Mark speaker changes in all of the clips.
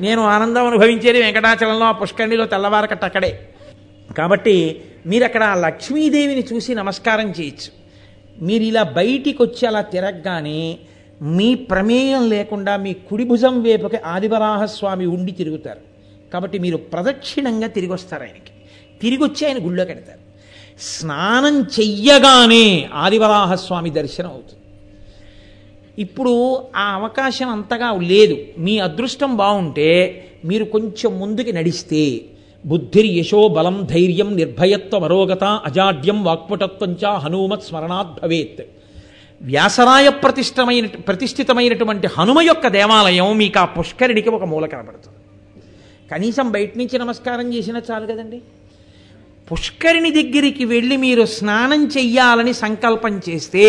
Speaker 1: నేను ఆనందం అనుభవించేది వెంకటాచలంలో ఆ పుష్కరిణిలో తెల్లవారకట్ట అక్కడే. కాబట్టి మీరు అక్కడ ఆ లక్ష్మీదేవిని చూసి నమస్కారం చేయొచ్చు. మీరు ఇలా బయటికి వచ్చి అలా తిరగగానే మీ ప్రమేయం లేకుండా మీ కుడి భుజం వైపుకి ఆదివరాహస్వామి ఉండి తిరుగుతారు. కాబట్టి మీరు ప్రదక్షిణంగా తిరిగి వస్తారు ఆయనకి. తిరిగి వచ్చి ఆయన గుళ్ళో కడతారు. స్నానం చెయ్యగానే ఆదివరాహస్వామి దర్శనం అవుతుంది. ఇప్పుడు ఆ అవకాశం అంతగా లేదు. మీ అదృష్టం బాగుంటే మీరు కొంచెం ముందుకి నడిస్తే. బుద్ధిర్ యశో బలం ధైర్యం నిర్భయత్వ మరోగత అజాడ్యం వాక్పటత్వం చ హనుమత్ స్మరణాత్ భవేత్. వ్యాసరాయ ప్రతిష్టమైన ప్రతిష్ఠితమైనటువంటి హనుమ యొక్క దేవాలయం మీకు ఆ పుష్కరిణికి ఒక మూల కనబడుతుంది కనీసం బయట నుంచి నమస్కారం చేసినా చాలు కదండి. పుష్కరిణి దగ్గరికి వెళ్ళి మీరు స్నానం చెయ్యాలని సంకల్పం చేస్తే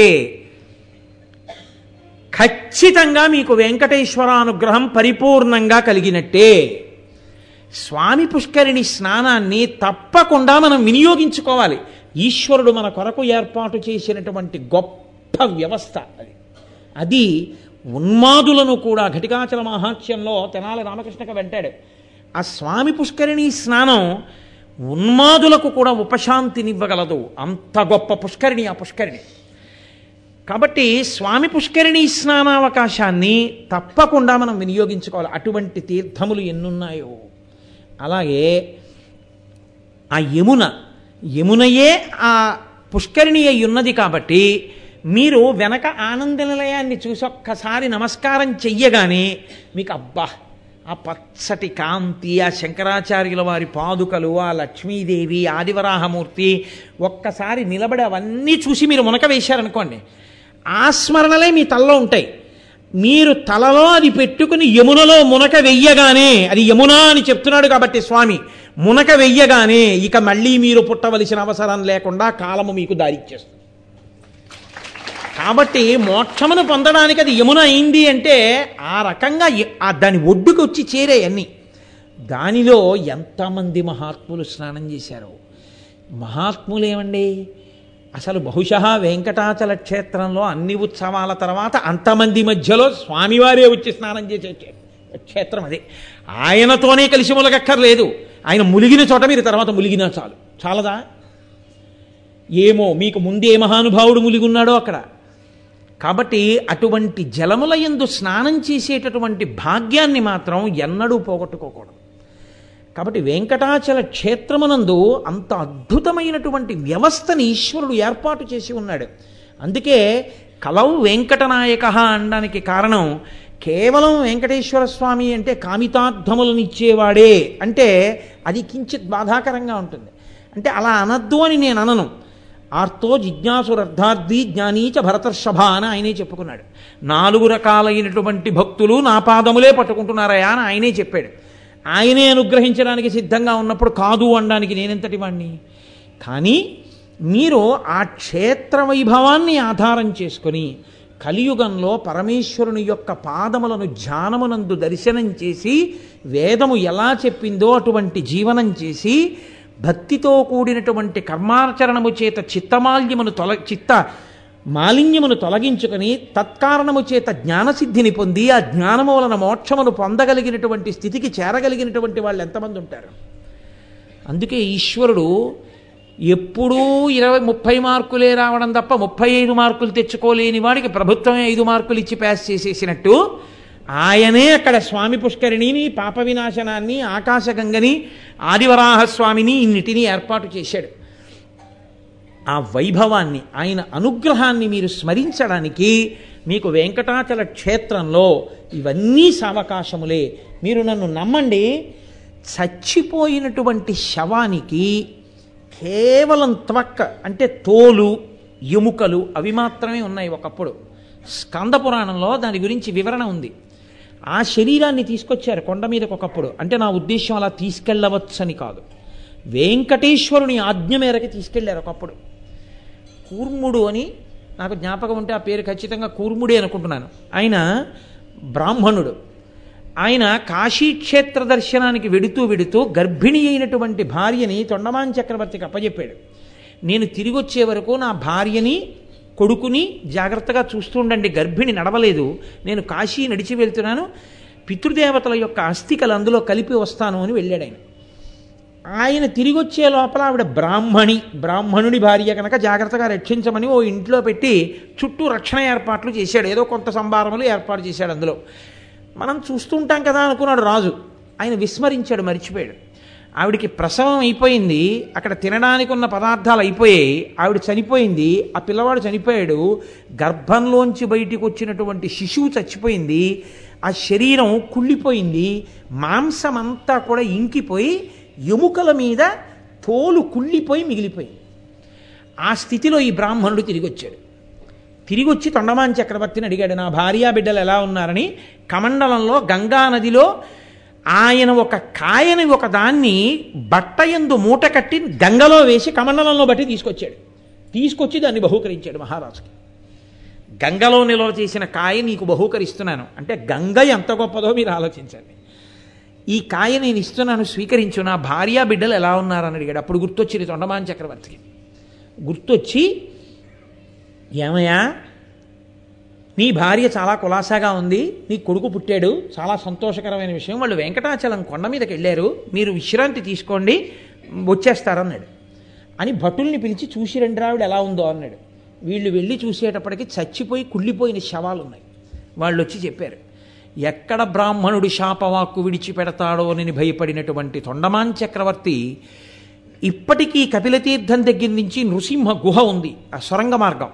Speaker 1: ఖచ్చితంగా మీకు వెంకటేశ్వర అనుగ్రహం పరిపూర్ణంగా కలిగినట్టే. స్వామి పుష్కరిణి స్నానాన్ని తప్పకుండా మనం వినియోగించుకోవాలి. ఈశ్వరుడు మన కొరకు ఏర్పాటు చేసినటువంటి గొప్ప వ్యవస్థ అది. అది ఉన్మాదులను కూడా ఘటికాచల మహాత్యంలో తెనాలి రామకృష్ణక వెంటాడు. ఆ స్వామి పుష్కరిణి స్నానం ఉన్మాదులకు కూడా ఉపశాంతినివ్వగలదు. అంత గొప్ప పుష్కరిణి ఆ పుష్కరిణి. కాబట్టి స్వామి పుష్కరిణి స్నానావకాశాన్ని తప్పకుండా మనం వినియోగించుకోవాలి. అటువంటి తీర్థములు ఎన్నున్నాయో. అలాగే ఆ యమున యమునయే ఆ పుష్కరిణి అయి ఉన్నది కాబట్టి మీరు వెనక ఆనంద నిలయాన్ని చూసి ఒక్కసారి నమస్కారం చెయ్యగానే మీకు అబ్బా ఆ పచ్చటి కాంతి ఆ శంకరాచార్యుల వారి పాదుకలు ఆ లక్ష్మీదేవి ఆదివరాహమూర్తి ఒక్కసారి నిలబడి అవన్నీ చూసి మీరు మునక వేశారనుకోండి ఆ స్మరణలే మీ తలలో ఉంటాయి. మీరు తలలో అది పెట్టుకుని యమునలో మునక వెయ్యగానే అది యమున అని చెప్తున్నాడు కాబట్టి స్వామి మునక వెయ్యగానే ఇక మళ్ళీ మీరు పుట్టవలసిన అవసరం లేకుండా కాలము మీకు దారిచ్చేస్తుంది. కాబట్టి మోక్షమును పొందడానికి అది యమున అయింది అంటే ఆ రకంగా ఆ దాని ఒడ్డుకు వచ్చి చేరే దానిలో ఎంతమంది మహాత్ములు స్నానం చేశారో. మహాత్ములేమండి? అసలు బహుశ వెంకటాచల క్షేత్రంలో అన్ని ఉత్సవాల తర్వాత అంతమంది మధ్యలో స్వామివారే వచ్చి స్నానం చేసే క్షేత్రం అది. ఆయనతోనే కలిసి ములగక్కర్లేదు ఆయన ములిగిన చోట మీరు తర్వాత ములిగినా చాలు. చాలదా? ఏమో మీకు ముందే మహానుభావుడు ములిగున్నాడో అక్కడ. కాబట్టి అటువంటి జలముల యందు స్నానం చేసేటటువంటి భాగ్యాన్ని మాత్రం ఎన్నడూ పోగొట్టుకోకూడదు. కాబట్టి వెంకటాచల క్షేత్రమునందు అంత అద్భుతమైనటువంటి వ్యవస్థని ఈశ్వరుడు ఏర్పాటు చేసి ఉన్నాడు. అందుకే కలవు వెంకటనాయక అనడానికి కారణం కేవలం వెంకటేశ్వర స్వామి అంటే కామితార్థములనిచ్చేవాడే అంటే అది కించిత్ బాధాకరంగా ఉంటుంది. అంటే అలా అనద్దు అని నేను అనను. ఆర్తో జిజ్ఞాసురర్థార్థి జ్ఞానీచ భరతర్షభ అని ఆయనే చెప్పుకున్నాడు. నాలుగు రకాలైనటువంటి భక్తులు నా పాదములే పట్టుకుంటున్నారయా అని ఆయనే చెప్పాడు. ఆయనే అనుగ్రహించడానికి సిద్ధంగా ఉన్నప్పుడు కాదు అనడానికి నేనెంతటి వాణ్ణి? కానీ మీరు ఆ క్షేత్ర వైభవాన్ని ఆధారం చేసుకొని కలియుగంలో పరమేశ్వరుని యొక్క పాదములను ధ్యానమునందు దర్శనం చేసి వేదము ఎలా చెప్పిందో అటువంటి జీవనం చేసి భక్తితో కూడినటువంటి కర్మాచరణము చేత చిత్తమాల్యమును తొల చిత్త మాలిన్యమును తొలగించుకొని తత్కారణము చేత జ్ఞానసిద్ధిని పొంది ఆ జ్ఞానము వలన మోక్షమును పొందగలిగినటువంటి స్థితికి చేరగలిగినటువంటి వాళ్ళు ఎంతమంది ఉంటారు? అందుకే ఈశ్వరుడు ఎప్పుడూ ఇరవై ముప్పై మార్కులే రావడం తప్ప ముప్పై ఐదు మార్కులు తెచ్చుకోలేని వాడికి ప్రభుత్వమే ఐదు మార్కులు ఇచ్చి ప్యాస్ చేసేసినట్టు ఆయనే అక్కడ స్వామి పుష్కరిణిని పాప వినాశనాన్ని ఆకాశగంగని ఆదివరాహస్వామిని ఇన్నిటినీ ఏర్పాటు చేశాడు. ఆ వైభవాన్ని ఆయన అనుగ్రహాన్ని మీరు స్మరించడానికి మీకు వెంకటాచల క్షేత్రంలో ఇవన్నీ సావకాశములే. మీరు నన్ను నమ్మండి చచ్చిపోయినటువంటి శవానికి కేవలం త్వక్క అంటే తోలు ఎముకలు అవి మాత్రమే ఉన్నాయి ఒకప్పుడు. స్కంద పురాణంలో దాని గురించి వివరణ ఉంది. ఆ శరీరాన్ని తీసుకొచ్చారు కొండ మీదకి ఒకప్పుడు. అంటే నా ఉద్దేశం అలా తీసుకెళ్ళవచ్చని కాదు. వెంకటేశ్వరుని ఆజ్ఞ మేరకు తీసుకెళ్ళారు ఒకప్పుడు. కూర్ముడు అని నాకు జ్ఞాపకం ఉంటే ఆ పేరు ఖచ్చితంగా కూర్ముడే అనుకుంటున్నాను. ఆయన బ్రాహ్మణుడు. ఆయన కాశీక్షేత్ర దర్శనానికి వెడుతూ వెడుతూ గర్భిణి అయినటువంటి భార్యని తొండమాన్ చక్రవర్తికి అప్పజెప్పాడు. నేను తిరిగి వచ్చే వరకు నా భార్యని కొడుకుని జాగ్రత్తగా చూస్తూ ఉండండి. గర్భిణి నడవలేదు. నేను కాశీ నడిచి వెళ్తున్నాను. పితృదేవతల యొక్క అస్థికలు అందులో కలిపి వస్తాను అని వెళ్ళాడు ఆయన. ఆయన తిరిగి వచ్చే లోపల ఆవిడ బ్రాహ్మణి బ్రాహ్మణుడి భార్య కనుక జాగ్రత్తగా రక్షించమని ఓ ఇంట్లో పెట్టి చుట్టూ రక్షణ ఏర్పాట్లు చేశాడు. ఏదో కొంత సంభారములు ఏర్పాటు చేశాడు అందులో. మనం చూస్తుంటాం కదా అనుకున్నాడు రాజు. ఆయన విస్మరించాడు మర్చిపోయాడు. ఆవిడికి ప్రసవం అయిపోయింది. అక్కడ తినడానికి ఉన్న పదార్థాలు అయిపోయాయి. ఆవిడ చనిపోయింది. ఆ పిల్లవాడు చనిపోయాడు. గర్భంలోంచి బయటికి వచ్చినటువంటి శిశువు చచ్చిపోయింది. ఆ శరీరం కుళ్ళిపోయింది. మాంసం అంతా కూడా ఇంకిపోయి ఎముకల మీద తోలు కుళ్ళిపోయి మిగిలిపోయింది. ఆ స్థితిలో ఈ బ్రాహ్మణుడు తిరిగి వచ్చాడు తిరిగి వచ్చి తొండమాన్ చక్రవర్తిని అడిగాడు నా భార్యా బిడ్డలు ఎలా ఉన్నారని? కమండలంలో గంగా నదిలో ఆయన ఒక కాయని ఒక దాన్ని బట్టయందు మూట కట్టి గంగలో వేసి కమండలంలో బట్టి తీసుకొచ్చాడు. తీసుకొచ్చి దాన్ని బహూకరించాడు మహారాజుకి. గంగలో నిల్వ చేసిన కాయ నీకు బహూకరిస్తున్నాను. అంటే గంగ ఎంత గొప్పదో మీరు ఆలోచించండి. ఈ కాయ నేను ఇస్తున్నాను స్వీకరించు. నా భార్యా బిడ్డలు ఎలా ఉన్నారని అడిగాడు. అప్పుడు గుర్తొచ్చింది తొండమాన్ చక్రవర్తికి. గుర్తొచ్చి ఏమయ్యా నీ భార్య చాలా కులాసాగా ఉంది నీ కొడుకు పుట్టాడు చాలా సంతోషకరమైన విషయం. వాళ్ళు వెంకటాచలం కొండ మీదకి వెళ్ళారు మీరు విశ్రాంతి తీసుకోండి వచ్చేస్తారన్నాడు. అని భటుల్ని పిలిచి చూసి రండి రావిడ ఎలా ఉందో అన్నాడు. వీళ్ళు వెళ్ళి చూసేటప్పటికి చచ్చిపోయి కుళ్ళిపోయిన శవాలు ఉన్నాయి వాళ్ళు వచ్చి చెప్పారు. ఎక్కడ బ్రాహ్మణుడి శాపవాక్కు విడిచిపెడతాడో అని భయపడినటువంటి తొండమాన్ చక్రవర్తి ఇప్పటికీ కపిలతీర్థం దగ్గర నుంచి నృసింహ గుహ ఉంది ఆ సొరంగ మార్గం.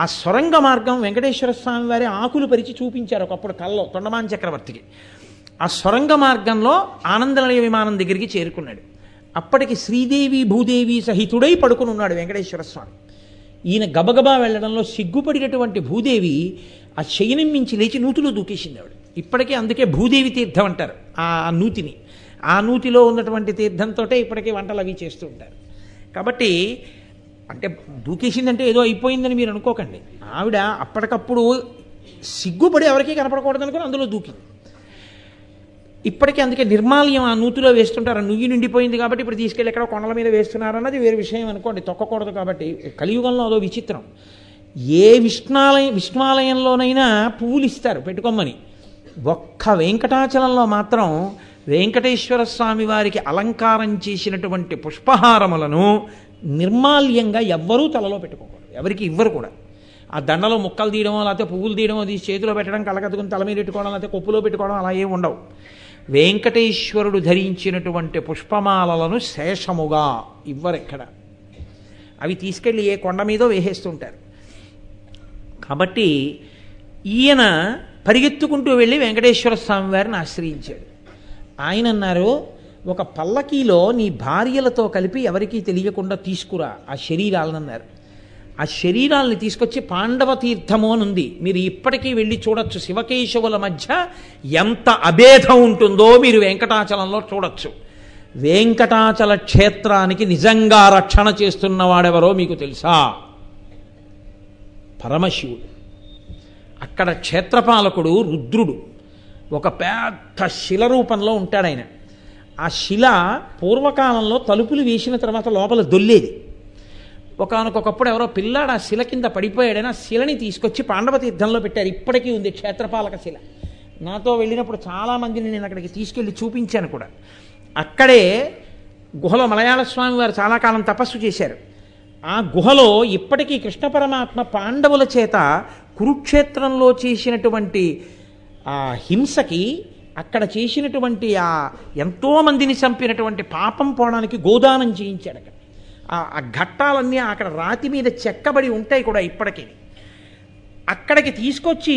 Speaker 1: ఆ సొరంగ మార్గం వెంకటేశ్వర స్వామి వారి ఆకులు పరిచి చూపించారు ఒకప్పుడు కల్లో తొండమాన్ చక్రవర్తికి. ఆ సొరంగ మార్గంలో ఆనందలయ విమానం దగ్గరికి చేరుకున్నాడు. అప్పటికి శ్రీదేవి భూదేవి సహితుడై పడుకుని ఉన్నాడు వెంకటేశ్వర స్వామి. ఈయన గబగబా వెళ్ళడంలో సిగ్గుపడినటువంటి భూదేవి ఆ శయనం మించి లేచి నూతులు దూకేసింది ఆవిడ. ఇప్పటికీ అందుకే భూదేవి తీర్థం అంటారు ఆ నూతిని. ఆ నూతిలో ఉన్నటువంటి తీర్థంతో ఇప్పటికీ వంటలు అవి చేస్తూ ఉంటారు. కాబట్టి అంటే దూకేసిందంటే ఏదో అయిపోయిందని మీరు అనుకోకండి. ఆవిడ అప్పటికప్పుడు సిగ్గుపడి ఎవరికీ కనపడకూడదు అనుకుని అందులో దూకింది. ఇప్పటికీ అందుకే నిర్మాల్యం ఆ నూతిలో వేస్తుంటారు. నుయ్యి నిండిపోయింది కాబట్టి ఇప్పుడు తీసుకెళ్ళి ఎక్కడ కొండల మీద వేస్తున్నారన్నది వేరే విషయం అనుకోండి. తొక్కకూడదు కాబట్టి కలియుగంలో అదో విచిత్రం. ఏ విష్ణాలయం విష్ణాలయంలోనైనా పువ్వులు ఇస్తారు పెట్టుకోమని. ఒక్క వెంకటాచలంలో మాత్రం వెంకటేశ్వర స్వామి వారికి అలంకారం చేసినటువంటి పుష్పహారములను నిర్మాల్యంగా ఎవ్వరూ తలలో పెట్టుకోకూడదు. ఎవరికి ఇవ్వరు కూడా. ఆ దండలో ముక్కలు తీయడమో లేకపోతే పువ్వులు తీయడమో తీసి చేతిలో పెట్టడం కళ్ళకత్తుకుని తల మీద పెట్టుకోవడం లేకపోతే కొప్పులో పెట్టుకోవడం అలా ఏమి ఉండవు. వెంకటేశ్వరుడు ధరించినటువంటి పుష్పమాలలను శేషముగా ఇవ్వరెక్కడ? అవి తీసుకెళ్ళి ఏ కొండ మీదో వేసేస్తుంటారు. కాబట్టి ఈయన పరిగెత్తుకుంటూ వెళ్ళి వెంకటేశ్వర స్వామి వారిని ఆశ్రయించాడు. ఆయన అన్నారు ఒక పల్లకీలో నీ భార్యలతో కలిపి ఎవరికీ తెలియకుండా తీసుకురా ఆ శరీరాలను అన్నారు. ఆ శరీరాలని తీసుకొచ్చి పాండవ తీర్థము అని ఉంది. మీరు ఇప్పటికీ వెళ్ళి చూడొచ్చు. శివకేశవుల మధ్య ఎంత అభేదం ఉంటుందో మీరు వెంకటాచలంలో చూడొచ్చు. వెంకటాచల క్షేత్రానికి నిజంగా రక్షణ చేస్తున్నవాడెవరో మీకు తెలుసా? పరమశివుడు. అక్కడ క్షేత్రపాలకుడు రుద్రుడు. ఒక పెద్ద శిల రూపంలో ఉంటాడు ఆయన ఆ శిల పూర్వకాలంలో తలుపులు వేసిన తర్వాత లోపల దొల్లేది. ఒకనకొకప్పుడు ఎవరో పిల్లాడు ఆ శిల కింద పడిపోయాడని ఆ శిలని తీసుకొచ్చి పాండవ తీర్థంలో పెట్టారు. ఇప్పటికీ ఉంది క్షేత్రపాలక శిల. నాతో వెళ్ళినప్పుడు చాలామందిని నేను అక్కడికి తీసుకెళ్ళి చూపించాను కూడా. అక్కడే గుహలో మలయాళ స్వామి వారు చాలా కాలం తపస్సు చేశారు. ఆ గుహలో ఇప్పటికీ కృష్ణ పరమాత్మ పాండవుల చేత కురుక్షేత్రంలో చేసినటువంటి ఆ హింసకి అక్కడ చేసినటువంటి ఆ ఎంతోమందిని చంపినటువంటి పాపం పోవడానికి గోదానం చేయించాడు అక్కడ. ఆ ఘట్టాలన్నీ అక్కడ రాతి మీద చెక్కబడి ఉంటాయి కూడా ఇప్పటికీ. అక్కడికి తీసుకొచ్చి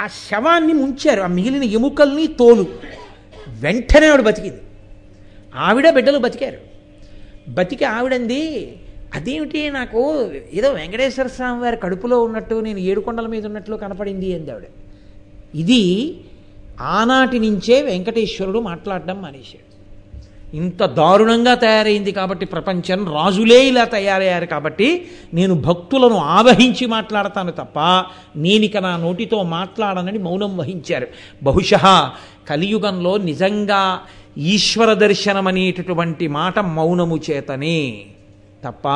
Speaker 1: ఆ శవాన్ని ముంచారు ఆ మిగిలిన ఎముకల్ని తోలు. వెంటనే ఆవిడ బతికింది. ఆవిడ బిడ్డలు బతికారు. బతికి ఆవిడంది అదేమిటి? నాకు ఏదో వెంకటేశ్వర స్వామి వారి కడుపులో ఉన్నట్టు నేను ఏడుకొండల మీద ఉన్నట్లు కనపడింది అంది ఆవిడ. ఇది ఆనాటి నుంచే వెంకటేశ్వరుడు మాట్లాడడం మానేశాడు. ఇంత దారుణంగా తయారైంది కాబట్టి ప్రపంచం రాజులే ఇలా తయారయ్యారు కాబట్టి నేను భక్తులను ఆవహించి మాట్లాడతాను తప్ప నేనిక నా నోటితో మాట్లాడనని మౌనం వహించారు. బహుశా కలియుగంలో నిజంగా ఈశ్వర దర్శనం అనేటటువంటి మాట మౌనము చేతనే తప్ప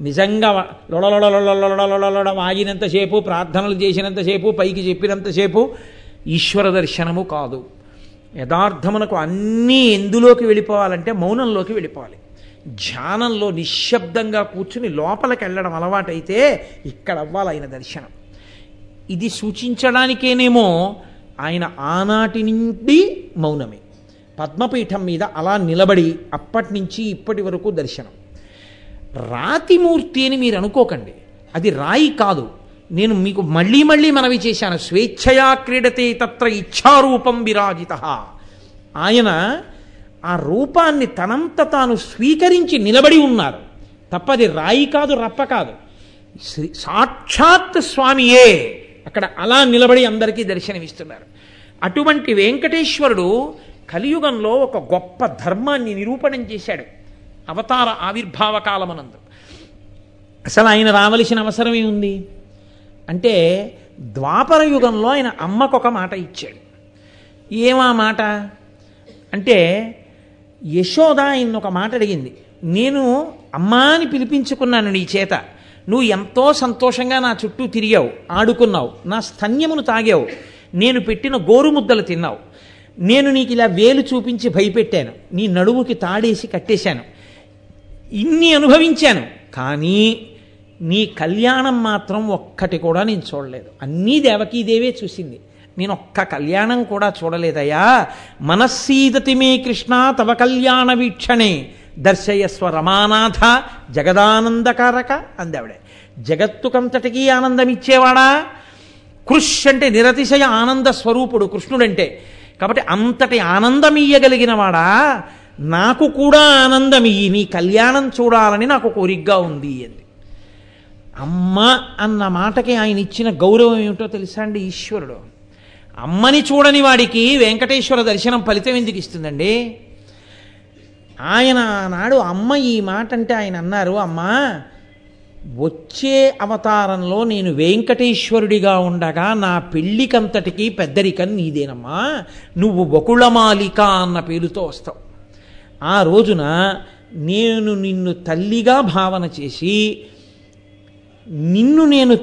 Speaker 1: నిజంగా లొడలొడలొడలొడలొడలొడ వాగినంతసేపు ప్రార్థనలు చేసినంతసేపు పైకి చెప్పినంతసేపు ఈశ్వర దర్శనము కాదు. యథార్థమునకు అన్నీ ఎందులోకి వెళ్ళిపోవాలంటే మౌనంలోకి వెళ్ళిపోవాలి. ధ్యానంలో నిశ్శబ్దంగా కూర్చుని లోపలికి వెళ్ళడం అలవాటైతే ఇక్కడ అవ్వాలి ఆయన దర్శనం. ఇది సూచించడానికేనేమో ఆయన ఆనాటి నుండి మౌనమే. పద్మపీఠం మీద అలా నిలబడి అప్పటి నుంచి ఇప్పటి వరకు దర్శనం. రాతిమూర్తి అని మీరు అనుకోకండి. అది రాయి కాదు. నేను మీకు మళ్ళీ మళ్ళీ మనవి చేశాను. స్వేచ్ఛయా క్రీడతే తత్ర ఇచ్ఛారూపం విరాజిత. ఆయన ఆ రూపాన్ని తనంత తాను స్వీకరించి నిలబడి ఉన్నారు. తప్పది రాయి కాదు రప్ప కాదు. సాక్షాత్ స్వామియే. అక్కడ అలా నిలబడి అందరికీ దర్శనమిస్తున్నారు. అటువంటి వెంకటేశ్వరుడు కలియుగంలో ఒక గొప్ప ధర్మాన్ని నిరూపణం చేశాడు. అవతార ఆవిర్భావ కాలమనందు. అసలు ఆయన రావలసిన అవసరం ఏముంది? అంటే ద్వాపర యుగంలో ఆయన అమ్మకు ఒక మాట ఇచ్చాడు. ఏమా మాట? అంటే యశోద ఆయన ఒక మాట అడిగింది. నేను అమ్మా అని పిలిపించుకున్నాను నీ చేత. నువ్వు ఎంతో సంతోషంగా నా చుట్టూ తిరిగావు ఆడుకున్నావు నా స్తన్యమును తాగావు నేను పెట్టిన గోరుముద్దలు తిన్నావు. నేను నీకు ఇలా వేలు చూపించి భయపెట్టాను. నీ నడుముకి తాడేసి కట్టేశాను. ఇన్ని అనుభవించాను. కానీ నీ కళ్యాణం మాత్రం ఒక్కటి కూడా నేను చూడలేదు. అన్నీ దేవకీదేవే చూసింది. నేను ఒక్క కళ్యాణం కూడా చూడలేదయ్యా. మనస్సీదతి మే కృష్ణ తవ కళ్యాణ వీక్షణే. దర్శయస్వ రమానాథ జగదానందకారక అందావిడే. జగత్తుకంతటికీ ఆనందం ఇచ్చేవాడా కృష్ అంటే నిరతిశయ ఆనంద స్వరూపుడు కృష్ణుడంటే. కాబట్టి అంతటి ఆనందమియ్యగలిగిన వాడా నాకు కూడా ఆనందమియ్యి నీ కళ్యాణం చూడాలని నాకు కోరికగా ఉంది అంది. అమ్మ అన్న మాటకి ఆయన ఇచ్చిన గౌరవం ఏమిటో తెలుసా అండి ఈశ్వరుడు? అమ్మని చూడని వాడికి వెంకటేశ్వర దర్శనం ఫలితం ఎందుకు ఇస్తుందండి? ఆయన ఆనాడు అమ్మ ఈ మాట అంటే ఆయన అన్నారు అమ్మా వచ్చే అవతారంలో నేను వెంకటేశ్వరుడిగా ఉండగా నా పెళ్ళికంతటికి పెద్దరికం నీదేనమ్మా. నువ్వు బకుళమాలిక అన్న పేరుతో వస్తావు. ఆ రోజున నేను నిన్ను తల్లిగా భావన చేసి నిన్ను నేను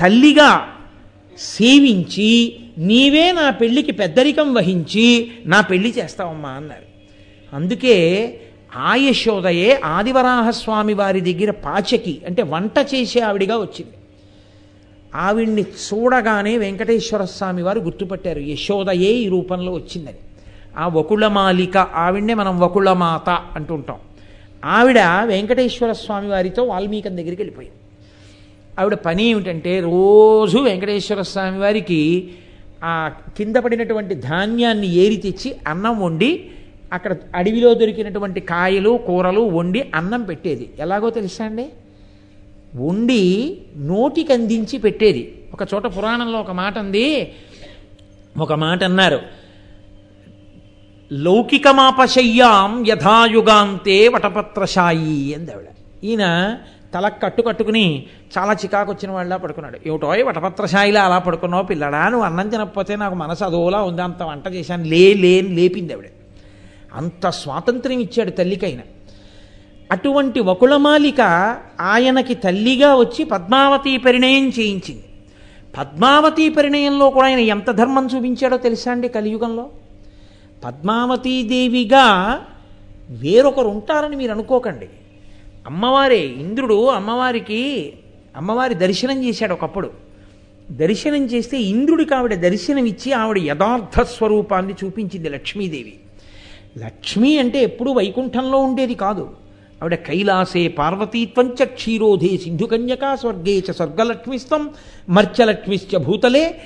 Speaker 1: తల్లిగా సేవించి నీవే నా పెళ్ళికి పెద్దరికం వహించి నా పెళ్ళి చేస్తావమ్మా అన్నారు. అందుకే ఆ యశోదయే ఆదివరాహస్వామి వారి దగ్గర పాచకి అంటే వంట చేసే ఆవిడిగా వచ్చింది. ఆవిడ్ని చూడగానే వెంకటేశ్వర స్వామి వారు గుర్తుపట్టారు యశోదయే ఈ రూపంలో వచ్చిందని. ఆ వకుళమాలిక ఆవిడనే మనం వకుళమాత అంటుంటాం. ఆవిడ వెంకటేశ్వర స్వామి వారితో వాల్మీకం దగ్గరికి వెళ్ళిపోయింది ఆవిడ పని ఏమిటంటే రోజు వెంకటేశ్వర స్వామి వారికి ఆ కింద పడినటువంటి ధాన్యాన్ని ఏరి తెచ్చి అన్నం వండి అక్కడ అడవిలో దొరికినటువంటి కాయలు కూరలు వండి అన్నం పెట్టేది. ఎలాగో తెలుసా అండి? వండి నోటికి అందించి పెట్టేది. ఒక చోట పురాణంలో ఒక మాట ఉంది. ఒక మాట అన్నారు. లౌకికమాపశయ్యాం యథాయుగాంతే వటపత్రశాయి అంది ఆవిడ ఈయన తల కట్టు కట్టుకుని చాలా చికాకు వచ్చిన వాళ్ళ పడుకున్నాడు. ఏమిటో వటపత్రశాయిలా అలా పడుకున్నావు పిల్లడా? నువ్వు అన్నం తినకపోతే నాకు మనసు అదోలా ఉంది. అంత వంట చేశాను. లే లేని లేపింది ఆవిడ అంత స్వాతంత్ర్యం ఇచ్చాడు తల్లికైన. అటువంటి వకుళమాలిక ఆయనకి తల్లిగా వచ్చి పద్మావతి పరిణయం చేయించింది. పద్మావతి పరిణయంలో కూడా ఆయన ఎంత ధర్మం చూపించాడో తెలుసా అండి కలియుగంలో? పద్మావతీదేవిగా వేరొకరు ఉంటారని మీరు అనుకోకండి. అమ్మవారే ఇంద్రుడు అమ్మవారికి అమ్మవారి దర్శనం చేశాడు ఒకప్పుడు. దర్శనం చేస్తే ఇంద్రుడికి ఆవిడ దర్శనం ఇచ్చి ఆవిడ యథార్థ స్వరూపాన్ని చూపించింది లక్ష్మీదేవి. లక్ష్మి అంటే ఎప్పుడూ వైకుంఠంలో ఉండేది కాదు. ఆవిడ కైలాసే పార్వతీత్వంచ క్షీరోధే సింధుకన్యకా స్వర్గే చ స్వర్గలక్ష్మిస్తం మర్చలక్ష్మిశ్చ భూతలే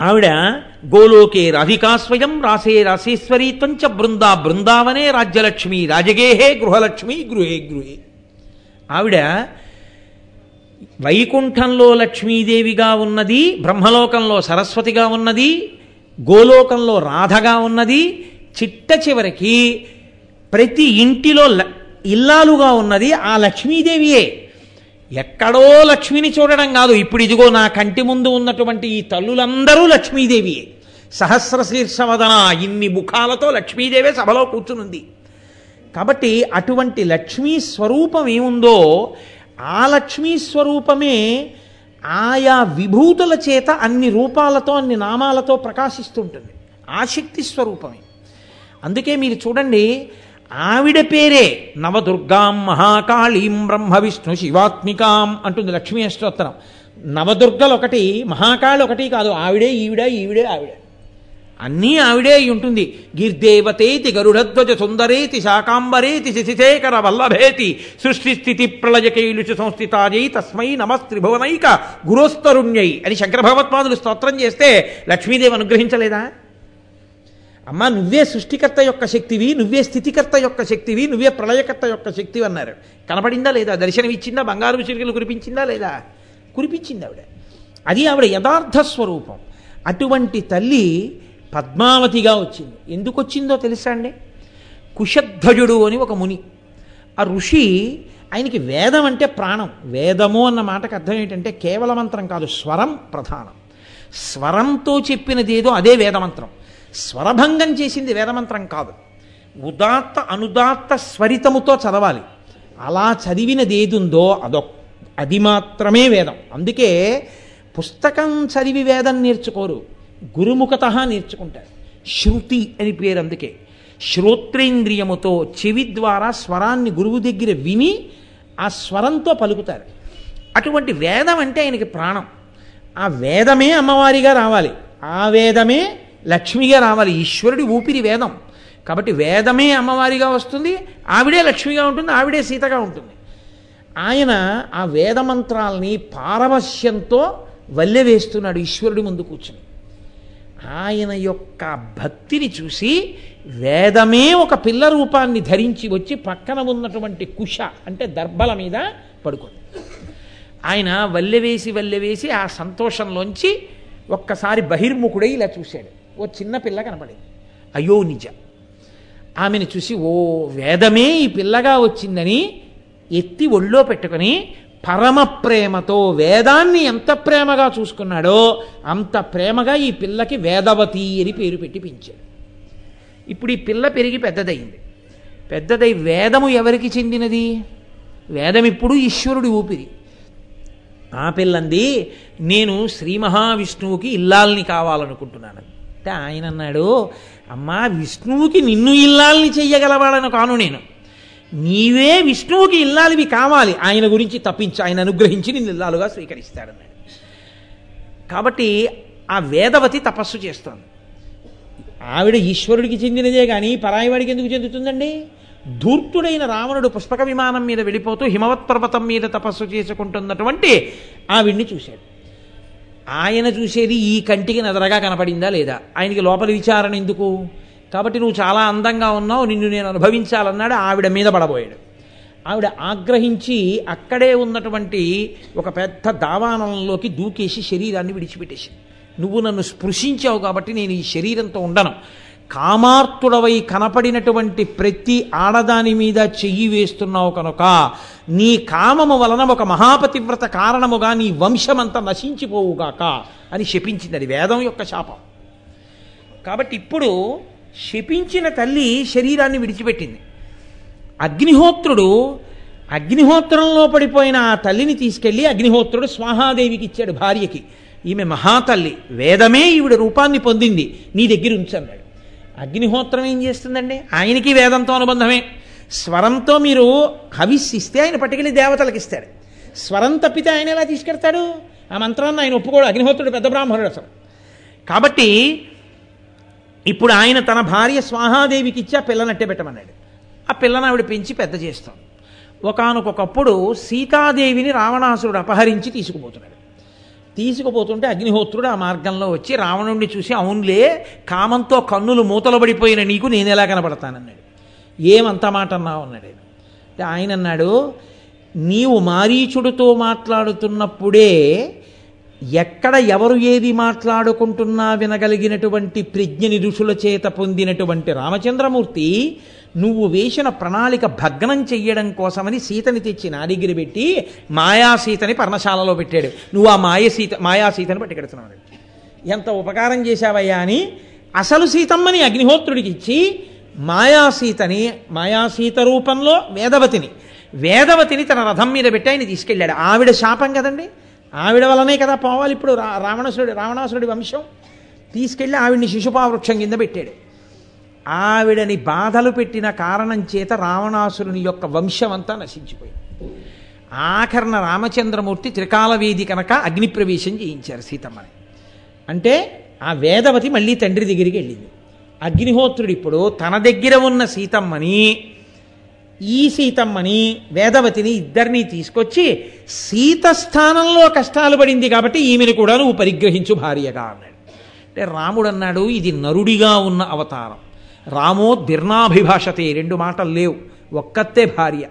Speaker 1: ఆవిడ గోలోకే రాధికాస్వయం రాసే రాసే రాసేశ్వరీత్వంచ బృందా బృందావనే రాజ్యలక్ష్మి రాజగేహే గృహలక్ష్మి గృహే గృహే. ఆవిడ వైకుంఠంలో లక్ష్మీదేవిగా ఉన్నది బ్రహ్మలోకంలో సరస్వతిగా ఉన్నది గోలోకంలో రాధగా ఉన్నది చిట్ట చివరికి ప్రతి ఇంటిలో ల- ఇల్లాలుగా ఉన్నది ఆ లక్ష్మీదేవియే. ఎక్కడో లక్ష్మిని చూడడం కాదు. ఇప్పుడు ఇదిగో నా కంటి ముందు ఉన్నటువంటి ఈ తల్లులందరూ లక్ష్మీదేవియే సహస్ర శీర్షవదన ఇన్ని ముఖాలతో లక్ష్మీదేవే సభలో కూర్చునుంది. కాబట్టి అటువంటి లక్ష్మీ స్వరూపం ఏముందో ఆ లక్ష్మీ స్వరూపమే ఆయా విభూతుల చేత అన్ని రూపాలతో అన్ని నామాలతో ప్రకాశిస్తుంటుంది. ఆ శక్తి స్వరూపమే. అందుకే మీరు చూడండి ఆవిడ పేరే నవదుర్గాం మహాకాళీం బ్రహ్మ విష్ణు శివాత్మికాం అంటుంది లక్ష్మీ అష్టోత్తరం. నవదుర్గలు ఒకటి మహాకాళి ఒకటి కాదు. ఆవిడే ఈవిడ ఈవిడే ఆవిడ. అన్నీ ఆవిడే అయి ఉంటుంది. గిర్దేవతేతి గరుడధ్వజ సుందరేతి శాకాంబరేతి శశిశేఖర వల్లభేతి సృష్టి స్థితి ప్రళయకైలుచు సంస్థితాజై తస్మై నమస్త్రిభువనైక గురోస్తరుణ్యై అని శంకర భగవత్పాదులు స్తోత్రం చేస్తే లక్ష్మీదేవి అనుగ్రహించలేదా? అమ్మ నువ్వే సృష్టికర్త యొక్క శక్తివి నువ్వే స్థితికర్త యొక్క శక్తివి నువ్వే ప్రళయకర్త యొక్క శక్తివి అన్నారు. కనపడిందా లేదా? దర్శనం ఇచ్చిందా? బంగారు చిరుకలు కురిపించిందా లేదా? కురిపించింది ఆవిడ. అది ఆవిడ యథార్థ స్వరూపం. అటువంటి తల్లి పద్మావతిగా వచ్చింది. ఎందుకు వచ్చిందో తెలుసా అండి? కుశధ్వజుడు అని ఒక ముని. ఆ ఋషి ఆయనకి వేదం అంటే ప్రాణం. వేదము అన్న మాటకు అర్థం ఏంటంటే కేవల మంత్రం కాదు స్వరం ప్రధానం. స్వరంతో చెప్పినది ఏదో అదే వేదమంత్రం. స్వరభంగం చేసింది వేదమంత్రం కాదు. ఉదాత్త అనుదాత్త స్వరితముతో చదవాలి. అలా చదివినది ఏదుందో అదొక అది మాత్రమే వేదం. అందుకే పుస్తకం చదివి వేదం నేర్చుకోరు. గురుముఖత నేర్చుకుంటారు. శృతి అని పేరు అందుకే. శ్రోత్రేంద్రియముతో చెవి ద్వారా స్వరాన్ని గురువు దగ్గర విని ఆ స్వరంతో పలుకుతారు. అటువంటి వేదం అంటే ఆయనకి ప్రాణం. ఆ వేదమే అమ్మవారిగా రావాలి. ఆ వేదమే లక్ష్మిగా రావాలి ఈశ్వరుడి ఊపిరి వేదం. కాబట్టి వేదమే అమ్మవారిగా వస్తుంది ఆవిడే లక్ష్మిగా ఉంటుంది ఆవిడే సీతగా ఉంటుంది. ఆయన ఆ వేదమంత్రాల్ని పారవశ్యంతో వల్లె వేస్తున్నాడు ఈశ్వరుడి ముందు కూర్చుని. ఆయన యొక్క భక్తిని చూసి వేదమే ఒక పిల్ల రూపాన్ని ధరించి వచ్చి పక్కన ఉన్నటువంటి కుష అంటే దర్భల మీద పడుకుంది. ఆయన వల్లెవేసి వల్లెవేసి ఆ సంతోషంలోంచి ఒక్కసారి బహిర్ముఖుడై ఇలా చూశాడు. ఓ చిన్న పిల్ల కనపడింది. అయ్యో నిజ. ఆమెను చూసి ఓ వేదమే ఈ పిల్లగా వచ్చిందని ఎత్తి ఒళ్ళో పెట్టుకొని పరమ ప్రేమతో వేదాన్ని ఎంత ప్రేమగా చూసుకున్నాడో అంత ప్రేమగా ఈ పిల్లకి వేదవతి అని పేరు పెట్టి పెంచాడు. ఇప్పుడు ఈ పిల్ల పెరిగి పెద్దదయింది. పెద్దదై వేదము ఎవరికి చెందినది? వేదం ఇప్పుడు ఈశ్వరుడి ఊపిరి. ఆ పిల్లంది నేను శ్రీ మహావిష్ణువుకి ఇల్లాల్ని కావాలనుకుంటున్నాను అంటే ఆయన అన్నాడు అమ్మా విష్ణువుకి నిన్ను ఇల్లాల్ని చెయ్యగలవాడను కాను నేను. నీవే విష్ణువుకి ఇల్లాలివి కావాలి. ఆయన గురించి తప్పించి ఆయన అనుగ్రహించి నిన్ను ఇల్లాలుగా స్వీకరిస్తాడన్నాడు కాబట్టి ఆ వేదవతి తపస్సు చేస్తోంది. ఆవిడ ఈశ్వరుడికి చెందినదే కానీ పరాయివాడికి ఎందుకు చెందుతుందండి? ధూర్తుడైన రావణుడు పుష్పక విమానం మీద వెళ్ళిపోతూ హిమవత్ పర్వతం మీద తపస్సు చేసుకుంటున్నటువంటి ఆవిడ్ని చూశాడు. ఆయన చూసేది ఈ కంటికి నదరగా కనపడిందా లేదా? ఆయనకి లోపల విచారణ ఎందుకు? కాబట్టి నువ్వు చాలా అందంగా ఉన్నావు నిన్ను నేను అనుభవించాలన్నాడు ఆవిడ మీద పడబోయాడు. ఆవిడ ఆగ్రహించి అక్కడే ఉన్నటువంటి ఒక పెద్ద దావానంలోకి దూకేసి శరీరాన్ని విడిచిపెట్టేసి నువ్వు నన్ను స్పృశించావు కాబట్టి నేను ఈ శరీరంతో ఉండను. కామార్తుడవై కనపడినటువంటి ప్రతి ఆడదాని మీద చెయ్యి వేస్తున్నావు కనుక నీ కామము వలన ఒక మహాపతివ్రత కారణముగా నీ వంశమంతా నశించిపోవుగాక అని శపించింది అది వేదం యొక్క శాపం. కాబట్టి ఇప్పుడు శపించిన తల్లి శరీరాన్ని విడిచిపెట్టింది. అగ్నిహోత్రుడు అగ్నిహోత్రంలో పడిపోయిన ఆ తల్లిని తీసుకెళ్ళి అగ్నిహోత్రుడు స్వాహాదేవికి ఇచ్చాడు భార్యకి. ఈమె మహాతల్లి వేదమే ఈవిడ రూపాన్ని పొందింది. నీ దగ్గర ఉంచన్నాడు అగ్నిహోత్రం ఏం చేస్తుందండి? ఆయనకి వేదంతో అనుబంధమే. స్వరంతో మీరు హవిస్సిస్తే ఆయన పట్టుకెళ్ళి దేవతలకు ఇస్తాడు. స్వరం తప్పితే ఆయన ఎలా తీసుకెడతాడు ఆ మంత్రాన్ని ఆయన ఒప్పుకోడు. అగ్నిహోత్రుడు పెద్ద బ్రాహ్మణుడు అసలు. కాబట్టి ఇప్పుడు ఆయన తన భార్య స్వాహాదేవికి ఇచ్చి ఆ పిల్లనట్టే పెట్టమన్నాడు. ఆ పిల్లని ఆవిడ పెంచి పెద్ద చేస్తాం. ఒకనకొకప్పుడు సీతాదేవిని రావణాసురుడు అపహరించి తీసుకుపోతున్నాడు. తీసుకుపోతుంటే అగ్నిహోత్రుడు ఆ మార్గంలో వచ్చి రావణుణ్ణి చూసి అవునులే కామంతో కన్నులు మూతలు పడిపోయిన నీకు నేను ఎలా కనపడతానన్నాడు. ఏమంత మాట అన్నావు? అన్నాడు ఆయన. ఆయన అన్నాడు నీవు మారీచుడితో మాట్లాడుతున్నప్పుడే ఎక్కడ ఎవరు ఏది మాట్లాడుకుంటున్నా వినగలిగినటువంటి ప్రజ్ఞని ఋషుల చేత పొందినటువంటి రామచంద్రమూర్తి నువ్వు వేసిన ప్రణాళిక భగ్నం చెయ్యడం కోసమని సీతని తెచ్చి నా దగ్గర పెట్టి మాయాసీతని పర్ణశాలలో పెట్టాడు. నువ్వు ఆ మాయ సీత మాయా పట్టుకెడుతున్నావు. ఎంత ఉపకారం చేశావయ్యా అని అసలు సీతమ్మని అగ్నిహోత్రుడికి ఇచ్చి మాయాసీతని మాయాసీత రూపంలో వేదవతిని వేదవతిని తన రథం మీద పెట్టి ఆయన తీసుకెళ్ళాడు. ఆవిడ శాపం కదండి? ఆవిడ వలనే కదా పోవాలి ఇప్పుడు రా రావణాసురుడి రావణాసురుడి వంశం. తీసుకెళ్ళి ఆవిడ్ని శిశుపావృక్షం కింద పెట్టాడు. ఆవిడని బాధలు పెట్టిన కారణం చేత రావణాసురుని యొక్క వంశం అంతా నశించిపోయింది. ఆఖరణ రామచంద్రమూర్తి త్రికాల వేది కనుక అగ్నిప్రవేశం చేయించారు సీతమ్మని. అంటే ఆ వేదవతి మళ్ళీ తండ్రి దగ్గరికి వెళ్ళింది. అగ్నిహోత్రుడు ఇప్పుడు తన దగ్గర ఉన్న సీతమ్మని ఈ సీతమ్మని వేదవతిని ఇద్దరిని తీసుకొచ్చి సీత స్థానంలో కష్టాలు పడింది కాబట్టి ఈమెను కూడా నువ్వు పరిగ్రహించు భార్యగా అన్నాడు. అంటే రాముడు అన్నాడు ఇది నరుడిగా ఉన్న అవతారం. రామో దిర్నాభిభాషతే రెండు మాటలు లేవు. ఒక్కతే భార్య.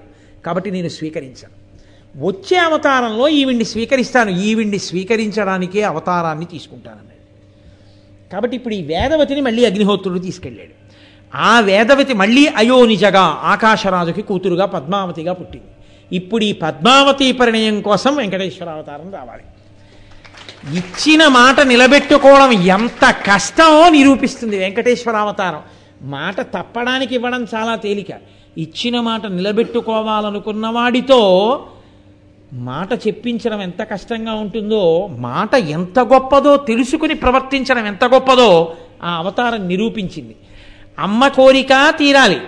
Speaker 1: కాబట్టి నేను స్వీకరించాను. వచ్చే అవతారంలో ఈవిడ్ని స్వీకరిస్తాను. ఈవిడ్ని స్వీకరించడానికే అవతారాన్ని తీసుకుంటానన్నాడు కాబట్టి ఇప్పుడు ఈ వేదవతిని మళ్ళీ అగ్నిహోత్రుడు తీసుకెళ్ళాడు. ఆ వేదవతి మళ్ళీ అయోనిజగా ఆకాశరాజుకి కూతురుగా పద్మావతిగా పుట్టింది. ఇప్పుడు ఈ పద్మావతి పరిణయం కోసం వెంకటేశ్వర అవతారం రావాలి. ఇచ్చిన మాట నిలబెట్టుకోవడం ఎంత కష్టమో నిరూపిస్తుంది వెంకటేశ్వర అవతారం మాట తప్పడానికి ఇవ్వడం చాలా తేలిక. ఇచ్చిన మాట నిలబెట్టుకోవాలనుకున్న వాడితో మాట చెప్పించడం ఎంత కష్టంగా ఉంటుందో మాట ఎంత గొప్పదో తెలుసుకుని ప్రవర్తించడం ఎంత గొప్పదో ఆ అవతారం నిరూపించింది. అమ్మ కోరిక తీరాలి.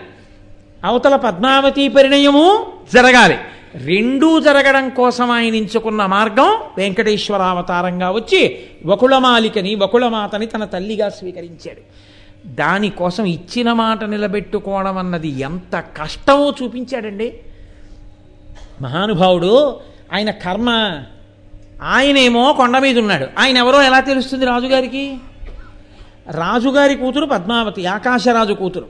Speaker 1: అవతల పద్మావతి పరిణయము జరగాలి. రెండూ జరగడం కోసం ఆయన ఎంచుకున్న మార్గం వెంకటేశ్వర అవతారంగా వచ్చి వకుళమాలికని వకుళమాతని తన తల్లిగా స్వీకరించాడు. దానికోసం ఇచ్చిన మాట నిలబెట్టుకోవడం అన్నది ఎంత కష్టమో చూపించాడండి. మహానుభావుడు ఆయన కర్మ ఆయనేమో కొండ మీద ఉన్నాడు. ఆయన ఎవరో ఎలా తెలుస్తుంది రాజుగారికి? రాజుగారి కూతురు పద్మావతి ఆకాశరాజు కూతురు.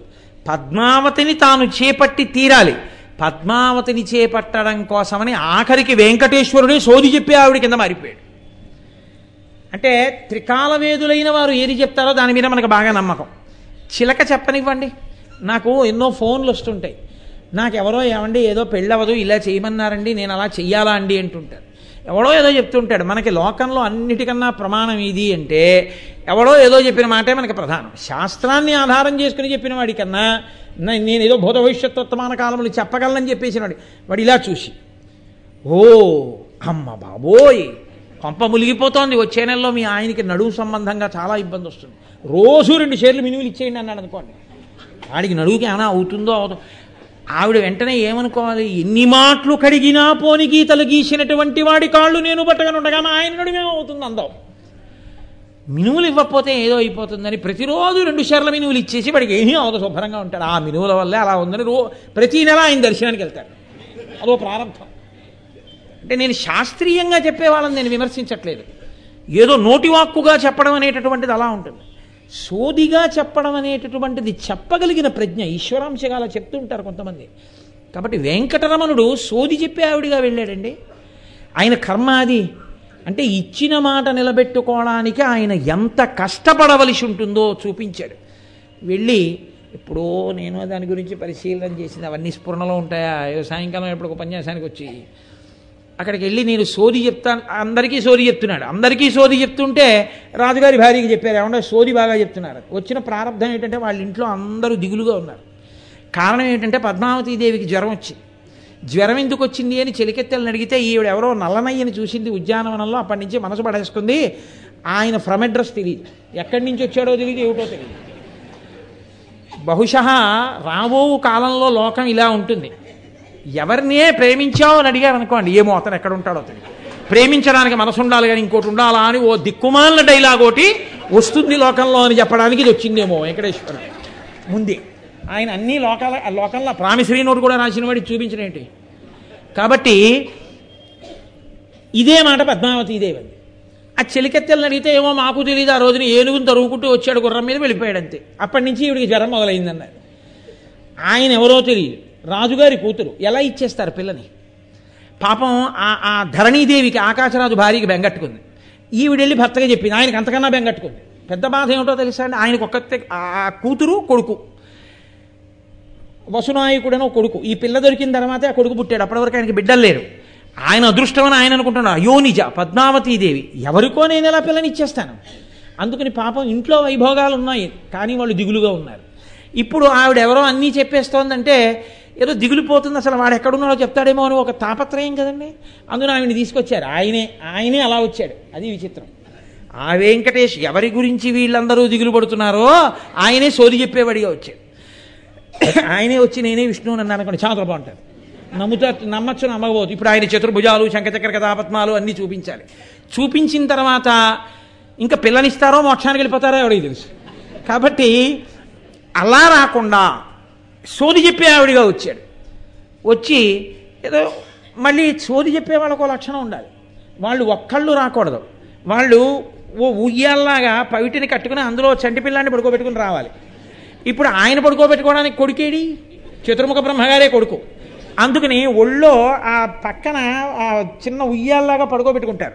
Speaker 1: పద్మావతిని తాను చేపట్టి తీరాలి. పద్మావతిని చేపట్టడం కోసమని ఆఖరికి వెంకటేశ్వరుడే సోది చెప్పి ఆవిడ కింద మారిపోయాడు. అంటే త్రికాలవేదులైన వారు ఏది చెప్తారో దాని మీద మనకు బాగా నమ్మకం. చిలక చెప్పనివ్వండి. నాకు ఎన్నో ఫోన్లు వస్తుంటాయి. నాకెవరో ఏమండి ఏదో పెళ్ళవదు ఇలా చేయమన్నారండి నేను అలా చెయ్యాలా అండి అంటుంటారు. ఎవడో ఏదో చెప్తుంటాడు మనకి లోకంలో అన్నిటికన్నా ప్రమాణం ఇది అంటే ఎవడో ఏదో చెప్పిన మాటే మనకి ప్రధానం. శాస్త్రాన్ని ఆధారం చేసుకుని చెప్పిన వాడికన్నా నేను ఏదో భూత భవిష్యత్తుత్తమాన కాలంలో చెప్పగలనని చెప్పేసిన వాడి వాడు ఇలా చూసి ఓ అమ్మ బాబోయ్ కొంప మునిగిపోతోంది. వచ్చే నెలలో మీ ఆయనకి నడువు సంబంధంగా చాలా ఇబ్బంది వస్తుంది. రోజు రెండు షేర్లు మినువులు ఇచ్చేయండి అన్నాడు అనుకోండి. వాడికి నడువుకి ఏమైనా అవుతుందో అవుతుందో ఆవిడ వెంటనే ఏమనుకోవాలి? ఎన్ని మాటలు కడిగినా పోని గీతలు గీసినటువంటి వాడి కాళ్ళు నేను పట్టగనుండగా మా ఆయన నడుమేమో అవుతుంది అందాం. మినువులు ఇవ్వకపోతే ఏదో అయిపోతుందని ప్రతిరోజు రెండు షేర్ల మినువులు ఇచ్చేసి వాడికి ఏమీ అవదు శుభ్రంగా ఉంటాడు. ఆ మినువుల వల్లే అలా ఉందని రో ప్రతి నెల ఆయన దర్శనానికి వెళ్తాడు. అదో ప్రారంభం. అంటే నేను శాస్త్రీయంగా చెప్పే వాళ్ళని నేను విమర్శించట్లేదు. ఏదో నోటివాక్కుగా చెప్పడం అనేటటువంటిది అలా ఉంటుంది. సోదిగా చెప్పడం అనేటటువంటిది చెప్పగలిగిన ప్రజ్ఞ ఈశ్వరాంశగా అలా చెప్తుంటారు కొంతమంది. కాబట్టి వెంకటరమణుడు సోది చెప్పే ఆవిడిగా వెళ్ళాడండి. ఆయన కర్మ అది. అంటే ఇచ్చిన మాట నిలబెట్టుకోవడానికి ఆయన ఎంత కష్టపడవలసి ఉంటుందో చూపించాడు. వెళ్ళి ఎప్పుడో నేను దాని గురించి పరిశీలన చేసింది అవన్నీ స్ఫురణలో ఉంటాయా? సాయంకాలం ఎప్పుడు ఒక ఉపన్యాసానికి వచ్చి అక్కడికి వెళ్ళి నేను సోది చెప్తాను. అందరికీ సోది చెప్తున్నాడు. అందరికీ సోది చెప్తుంటే రాజుగారి భార్యకి చెప్పారు. ఏమన్నా సోది బాగా చెప్తున్నారు. వచ్చిన ప్రారంభం ఏంటంటే వాళ్ళ ఇంట్లో అందరూ దిగులుగా ఉన్నారు. కారణం ఏంటంటే పద్మావతీదేవికి జ్వరం వచ్చింది. జ్వరం ఎందుకు వచ్చింది అని చెలికెత్తెలను అడిగితే ఈవిడ ఎవరో నల్లనయ్యని చూసింది ఉద్యానవనంలో. అప్పటి నుంచి మనసు పడేసుకుంది. ఆయన ఫ్రమ్ అడ్రస్ తెలియదు ఎక్కడి నుంచి వచ్చాడో తెలియదు ఏమిటో తెలియదు బహుశా రాబో కాలంలో లోకం ఇలా ఉంటుంది. ఎవరినే ప్రేమించావు అని అడిగారు అనుకోండి ఏమో అతను ఎక్కడ ఉంటాడో తెలియదు. ప్రేమించడానికి మనసు ఉండాలి కానీ ఇంకోటి ఉండాలా అని ఓ దిక్కుమాలిన డైలాగ్ ఒకటి వస్తుంది లోకంలో అని చెప్పడానికి ఇది వచ్చిందేమో వెంకటేశ్వర. ముందే ఆయన అన్ని లోకాల లోకంలో ప్రామిసరీ నోటు కూడా రాసిన వాడి చూపించిన కాబట్టి ఇదే మాట పద్మావతి దేవి ఆ చెలికెత్తెలను అడిగితే ఏమో మాకు తెలియదు ఆ రోజున ఏనుగును తరుగుకుంటూ వచ్చాడు గుర్రం మీద వెళ్ళిపోయాడు అంతే. అప్పటి నుంచి ఈవిడికి జ్వరం మొదలైందన్నారు. ఆయన ఎవరో తెలియదు. రాజుగారి కూతురు ఎలా ఇచ్చేస్తారు పిల్లని? పాపం ఆ ఆ ధరణీదేవికి ఆకాశరాజు భార్యకి బెంగట్టుకుంది. ఈవిడెళ్ళి భర్తగా చెప్పింది ఆయనకి అంతకన్నా బెంగట్టుకుంది. పెద్ద బాధ ఏమిటో తెలుసా అండి? ఆయనకు ఒక్కతే ఆ కూతురు కొడుకు. వసునాయకుడనో కొడుకు. ఈ పిల్ల దొరికిన తర్వాతే ఆ కొడుకు పుట్టాడు. అప్పటి వరకు ఆయనకి బిడ్డలు లేరు. ఆయన అదృష్టం అని ఆయన అనుకుంటున్నాడు. అయ్యో నిజ. పద్మావతీదేవి ఎవరికో నేను ఎలా పిల్లని ఇచ్చేస్తాను? అందుకని పాపం ఇంట్లో వైభోగాలు ఉన్నాయి. కానీ వాళ్ళు దిగులుగా ఉన్నారు. ఇప్పుడు ఆవిడ ఎవరో అన్నీ చెప్పేస్తోందంటే ఏదో దిగులిపోతుంది అసలు వాడు ఎక్కడున్నాడో చెప్తాడేమో అని ఒక తాపత్రయం కదండి. అందున ఆవిడని తీసుకొచ్చారు. ఆయనే ఆయనే అలా వచ్చాడు. అది విచిత్రం. ఆ వెంకటేష్ ఎవరి గురించి వీళ్ళందరూ దిగులు పడుతున్నారో ఆయనే సోది చెప్పేవాడిగా వచ్చాడు. ఆయనే వచ్చి నేనే విష్ణువు నన్ను అనుకోండి చాలా బాగుంటుంది. నమ్ముతా నమ్మచ్చు నమ్మకపోవచ్చు. ఇప్పుడు ఆయన చతుర్భుజాలు శంఖచక్ర కథాపద్మాలు అన్నీ చూపించాలి. చూపించిన తర్వాత ఇంకా పిల్లనిస్తారో మోక్షానికి వెళ్ళిపోతారో ఎవడికి తెలుసు. కాబట్టి అలా రాకుండా సోది చెప్పే ఆవిడిగా వచ్చాడు. వచ్చి ఏదో మళ్ళీ సోది చెప్పే వాళ్ళకు లక్షణం ఉండాలి. వాళ్ళు ఒక్కళ్ళు రాకూడదు. వాళ్ళు ఓ ఉయ్యాల్లాగా పవిటిని కట్టుకుని అందులో చంటి పిల్లాన్ని పడుకోబెట్టుకుని రావాలి. ఇప్పుడు ఆయన పడుకోబెట్టుకోవడానికి కొడుకేడి? చతుర్ముఖ బ్రహ్మగారే కొడుకు. అందుకని ఒళ్ళో ఆ పక్కన ఆ చిన్న ఉయ్యాల్లాగా పడుకోబెట్టుకుంటారు.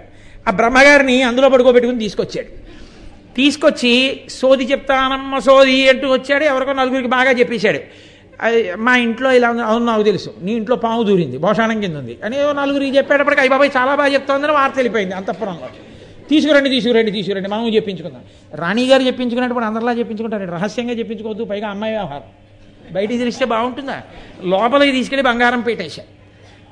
Speaker 1: ఆ బ్రహ్మగారిని అందులో పడుకోబెట్టుకుని తీసుకొచ్చాడు. తీసుకొచ్చి సోది చెప్తానమ్మ సోది అంటూ వచ్చాడు. ఎవరికో నలుగురికి బాగా చెప్పేశాడు. మా ఇంట్లో ఇలా ఉంది. అవును నాకు తెలుసు. నీ ఇంట్లో పాము దూరింది. భోషాణం కింద ఉంది. అని నలుగురికి చెప్పేటప్పటికి అయ్యి బాబాయ్ చాలా బాగా చెప్తోందని వార్త వెళ్ళిపోయింది అంతఃపురంలో. తీసుకురండి తీసుకురండి తీసుకురండి. మనం చెప్పించుకుందాం. రాణి గారు చెప్పించుకునేటప్పుడు అందరిలా చెప్పించుకుంటారు రహస్యంగా చెప్పించుకోవద్దు. పైగా అమ్మాయి వ్యవహారం. బయటికి తెలిస్తే బాగుంటుందా? లోపలికి తీసుకెళ్ళి బంగారం పెట్టేశారు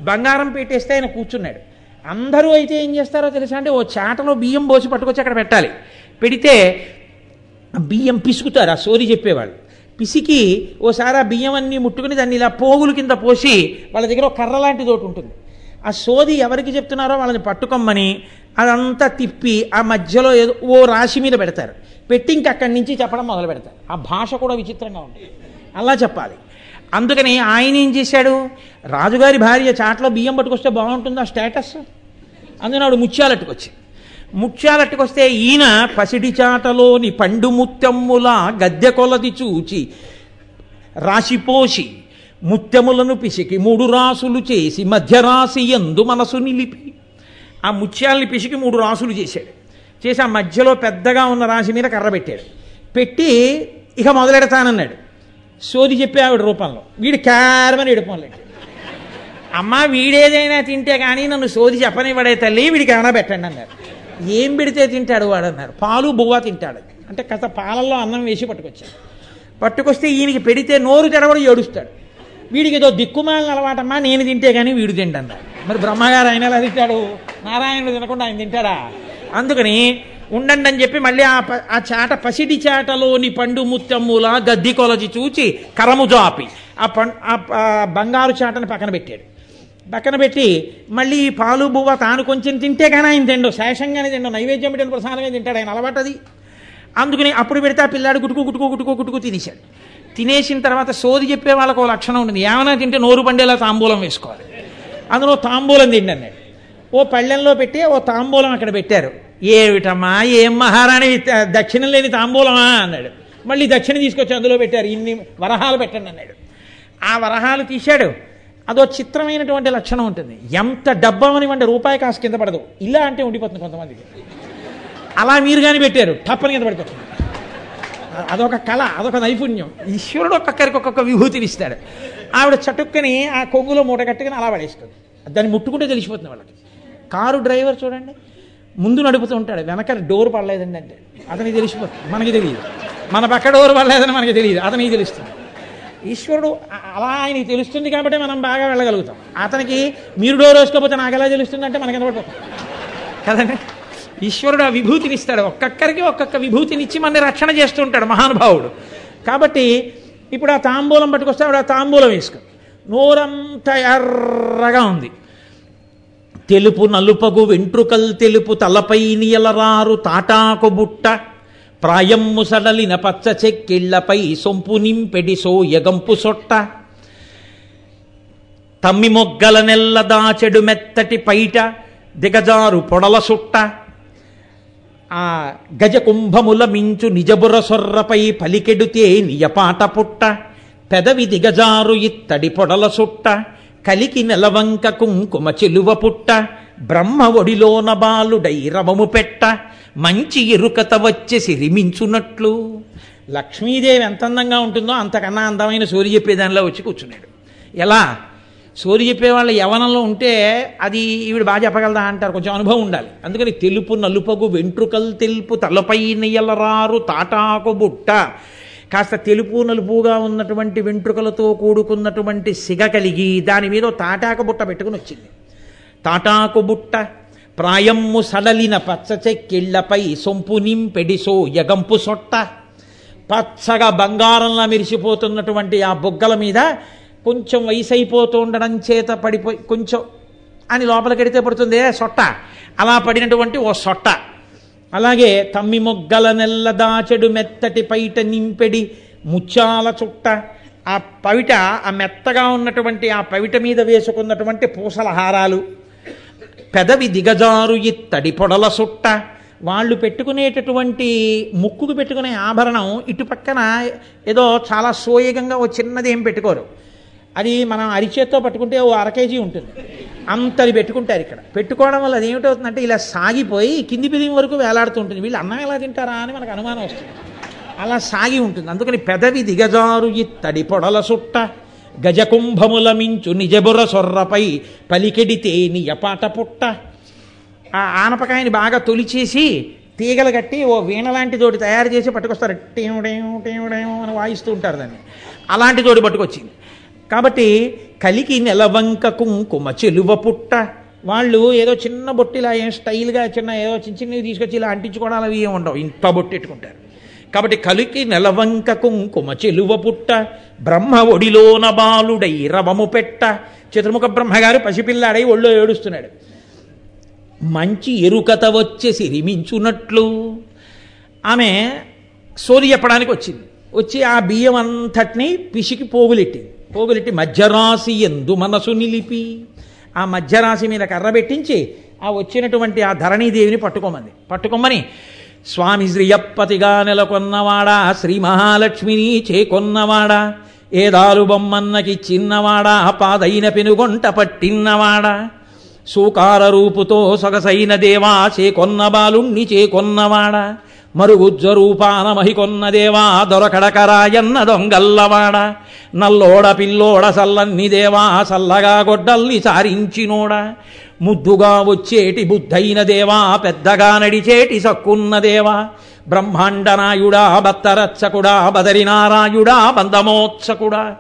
Speaker 1: బంగారం పెట్టేస్తే ఆయన కూర్చున్నాడు. అందరూ అయితే ఏం చేస్తారో తెలుసా అంటే ఓ చాటలో బియ్యం పోసి పట్టుకొచ్చి అక్కడ పెట్టాలి. పెడితే బియ్యం పిసుకుతారు. ఆ సోది చెప్పేవాళ్ళు. పిసికి ఓసారి ఆ బియ్యం అన్నీ ముట్టుకుని దాన్ని ఇలా పోగుల కింద పోసి వాళ్ళ దగ్గర ఒక కర్ర లాంటిది ఒకటి ఉంటుంది. ఆ సోది ఎవరికి చెప్తున్నారో వాళ్ళని పట్టుకోమ్మని అదంతా తిప్పి ఆ మధ్యలో ఏదో ఓ రాశి మీద పెడతారు. పెట్టి ఇంక అక్కడి నుంచి చెప్పడం మొదలు పెడతారు. ఆ భాష కూడా విచిత్రంగా ఉంటుంది అలా చెప్పాలి. అందుకని ఆయన ఏం చేశాడు? రాజుగారి భార్య చాట్లో బియ్యం పట్టుకొస్తే బాగుంటుందా స్టేటస్? అందుకని ఆవిడ ముత్యాలట్టుకొచ్చి ముత్యాలట్టుకొస్తే ఈయన పసిడి చాటలోని పండు ముత్యమ్ముల గద్దె కొలది చూచి రాశిపోసి ముత్యములను పిసికి మూడు రాసులు చేసి మధ్యరాశి ఎందు మనసు నిలిపి. ఆ ముత్యాలని పిసికి మూడు రాసులు చేశాడు. చేసి ఆ మధ్యలో పెద్దగా ఉన్న రాశి మీద కర్ర పెట్టాడు. పెట్టి ఇక మొదలెడతానన్నాడు. సోది చెప్పి ఆవిడ రూపంలో. వీడు క్యారమని ఎడుపోలేదు అమ్మ వీడేదైనా తింటే కానీ నన్ను సోది చెప్పనివ్వడే తల్లి వీడికి ఏమైనా పెట్టండి అన్నారు. ఏం పెడితే తింటాడు వాడు అన్నారు పాలు బువ్వ తింటాడు. అంటే కథ పాలల్లో అన్నం వేసి పట్టుకొచ్చాడు. పట్టుకొస్తే ఈయనకి పెడితే నోరు తెరవడు ఏడుస్తాడు. వీడికి ఏదో దిక్కుమాలని అలవాటమ్మా నేను తింటే కానీ వీడు తింటన్నారు మరి బ్రహ్మగారు ఆయన ఎలా తింటాడు? నారాయణుడు తినకుండా ఆయన తింటాడా? అందుకని ఉండండి అని చెప్పి మళ్ళీ ఆ ప- ఆ చాట పసిడి చాటలోని పండు ముత్తమ్ముల గద్ది కొలచి చూచి కరము జాపి ఆ పం ఆ ఆ బంగారు చాటని పక్కన పెట్టాడు. పక్కన పెట్టి మళ్ళీ ఈ పాలు బువ్వ తాను కొంచెం తింటే కానీ ఆయన తిండు శేషంగానే తిండు నైవేద్యం పెట్టిన ప్రసాదంగా తింటాడు ఆయన అలవాటు అది. అందుకని అప్పుడు పెడితే ఆ పిల్లాడు గుటుకు గుటుకు గుటుకు గుటుకు తినేశాడు. తినేసిన తర్వాత సోది చెప్పే వాళ్ళకు ఒక లక్షణం ఉంటుంది. ఏమైనా తింటే నోరు పండేలా తాంబూలం వేసుకోవాలి. అందులో తాంబూలం తిండి అన్నాడు. ఓ పళ్ళెంలో పెట్టి ఓ తాంబూలం అక్కడ పెట్టారు. ఏమిటమ్మా ఏం మహారాణి దక్షిణం లేని తాంబూలమా అన్నాడు. మళ్ళీ దక్షిణ తీసుకొచ్చి అందులో పెట్టారు. ఇన్ని వరహాలు పెట్టండి అన్నాడు. ఆ వరహాలు తీశాడు. అదో చిత్రమైనటువంటి లక్షణం ఉంటుంది. ఎంత డబ్బమనివ్వండి రూపాయి కాసు కింద పడదు. ఇలా అంటే ఉండిపోతుంది కొంతమందికి. అలా మీరు కానీ పెట్టారు టప్పని కింద పడిపోతుంది. అదొక కళ అదొక నైపుణ్యం. ఈశ్వరుడు ఒక్కొక్కరికి ఒక్కొక్క విభూతిని ఇస్తాడు. ఆవిడ చటుక్కని ఆ కొంగులో మూట కట్టుకుని అలా పడేస్తుంది. దాన్ని ముట్టుకుంటే తెలిసిపోతుంది వాళ్ళకి. కారు డ్రైవర్ చూడండి ముందు నడుపుతూ ఉంటాడు. వెనక డోర్ పడలేదండి అంటే. అతనికి తెలిసిపోతుంది. మనకి తెలియదు. మన పక్క డోర్ పడలేదని మనకి తెలియదు. అతనికి తెలుస్తుంది. ఈశ్వరుడు అలా ఆయనకి తెలుస్తుంది కాబట్టి మనం బాగా వెళ్ళగలుగుతాం. అతనికి మీరు డోర్ వేసుకోకపోతే నాకు ఎలా తెలుస్తుంది అంటే మనకి పడిపోతాం కదండి? ఈశ్వరుడు ఆ విభూతిని ఇస్తాడు. ఒక్కొక్కరికి ఒక్కొక్క విభూతినిచ్చి మన రక్షణ చేస్తూ ఉంటాడు మహానుభావుడు. కాబట్టి ఇప్పుడు ఆ తాంబూలం పట్టుకొస్తే ఆవిడ ఆ తాంబూలం వేసుకో. నోరంతా ఎర్రగా ఉంది. తెలుపు నలుపగు వెంట్రుకల్ తెలుపు తలపై నియలరారు తాటాకు బుట్ట. ప్రాయమ్ము సడలిన పచ్చ చెక్కిళ్ళపై సొంపు నింపెడి సోయగంపు సొట్ట తమ్మి మొగ్గల నెల్ల దాచెడు మెత్తటి పైట దిగజారు పొడల సుట్ట ఆ గజ కుంభముల మించు నిజబుర సొర్రపై పలికెడుతే నియపాట పుట్ట పెదవి దిగజారు ఇత్తడి పొడల సుట్ట కలికి నెలవంక కుంకుమ చెలువ పుట్ట బ్రహ్మ ఒడిలోన బాలుడై రవము పెట్ట మంచి ఎరుకత వచ్చే సిరిమించునట్లు. లక్ష్మీదేవి ఎంత అందంగా ఉంటుందో అంతకన్నా అందమైన సూర్య చెప్పేదానిలో వచ్చి కూర్చున్నాడు. ఎలా? సోది చెప్పేవాళ్ళు యవనంలో ఉంటే అది ఈవిడ బాగా చెప్పగలదా అంటారు. కొంచెం అనుభవం ఉండాలి. అందుకని తెలుపు నలుపగు వెంట్రుకలు తెలుపు తలపై నెయ్యలరారు తాటాకు బుట్ట. కాస్త తెలుపు నలుపుగా ఉన్నటువంటి వెంట్రుకలతో కూడుకున్నటువంటి సిగ కలిగి దాని మీద తాటాక తాటాకు బుట్ట పెట్టుకుని వచ్చింది. తాటాకు బుట్ట ప్రాయమ్ము సడలిన పచ్చ చెక్కిళ్ళపై సొంపు నింపెడి సో యగంపు సొట్ట. పచ్చగా బంగారంలా మెరిసిపోతున్నటువంటి ఆ బొగ్గల మీద కొంచెం వయసు అయిపోతూ ఉండడం చేత పడిపోయి కొంచెం అని లోపలికెడితే పడుతుంది సొట్ట? అలా పడినటువంటి ఓ సొట్ట. అలాగే తమ్మి మొగ్గల నెల్ల దాచెడు మెత్తటి పైట నింపెడి ముత్యాల చుట్ట. ఆ పవిట ఆ మెత్తగా ఉన్నటువంటి ఆ పవిట మీద వేసుకున్నటువంటి పూసల హారాలు. పెదవి దిగజారు ఇత్తడి పొడల సుట్ట. వాళ్ళు పెట్టుకునేటటువంటి ముక్కుకు పెట్టుకునే ఆభరణం ఇటుపక్కన ఏదో చాలా సోయగంగా ఓ చిన్నది ఏం పెట్టుకోరు. అది మనం అరిచేత్తో పట్టుకుంటే ఓ అర కేజీ ఉంటుంది. అంతది పెట్టుకుంటారు ఇక్కడ. పెట్టుకోవడం వల్ల అది ఏమిటవుతుందంటే ఇలా సాగిపోయి కింది పిదిం వరకు వేలాడుతూ ఉంటుంది. వీళ్ళు అన్నం ఎలా తింటారా అని మనకు అనుమానం వస్తుంది. అలా సాగి ఉంటుంది. అందుకని పెదవి దిగజారు ఇత్తడి పొడల సుట్ట. గజకుంభముల మించు నిజబుర సొర్రపై పలికెడితే నియపాట పుట్ట ఆ ఆనపకాయని బాగా తొలిచేసి తీగలు కట్టి ఓ వీణ లాంటి తోటి తయారు చేసి పట్టుకొస్తారు. టీవుడేం టీవుడేం అని వాయిస్తూ ఉంటారు దాన్ని. అలాంటి తోటి పట్టుకొచ్చింది. కాబట్టి కలికి నెలవంక కుంకుమ చెలువ పుట్ట. వాళ్ళు ఏదో చిన్న బొట్టిలా ఏం స్టైల్గా చిన్న ఏదో చిన్న చిన్నవి తీసుకొచ్చి ఇలా అంటించుకోవడాలు అవి ఏమి ఉండవు. ఇంత బొట్టెట్టుకుంటారు కాబట్టి కలికి నెలవంక కుంకుమ చెలువ పుట్ట బ్రహ్మ ఒడిలోన బాలుడై రవము పెట్ట. చతుర్ముఖ బ్రహ్మగారు పసిపిల్లాడై ఒళ్ళో ఏడుస్తున్నాడు. మంచి ఎరుకత వచ్చే సిరిమించున్నట్లు ఆమె సోది చెప్పడానికి వచ్చింది. వచ్చి ఆ బియ్యం అంతటిని పిసికి పోగులెట్టింది పోగులెట్టి మధ్యరాశి ఎందు మనసు నిలిపి ఆ మధ్యరాశి మీద కర్ర పెట్టించి ఆ వచ్చినటువంటి ఆ ధరణీదేవిని పట్టుకోమంది. పట్టుకోమని స్వామి శ్రీయప్పతిగా నెలకొన్నవాడా శ్రీ మహాలక్ష్మిని చేకొన్నవాడా ఏదాలు బొమ్మన్నకి చిన్నవాడా పాదైన పెనుగొంట పట్టిన్నవాడా సూకార రూపుతో సొగసైన దేవా చేకొన్న బాలుణ్ణి చేకొన్నవాడా మరుగుజ్జ రూపాన మహికొన్నదేవా దొరకడకరాయన్న దొంగల్లవాడ. నల్లోడ పిల్లోడ సల్లన్ని దేవా సల్లగా గొడ్డల్ని సారించినోడా. ముద్దుగా వచ్చేటి బుద్ధైన దేవా పెద్దగా నడిచేటి సక్కున్న దేవా. బ్రహ్మాండనాయుడా భత్తరచ్చకుడా బదరినారాయుడా బంధమోత్సకుడా.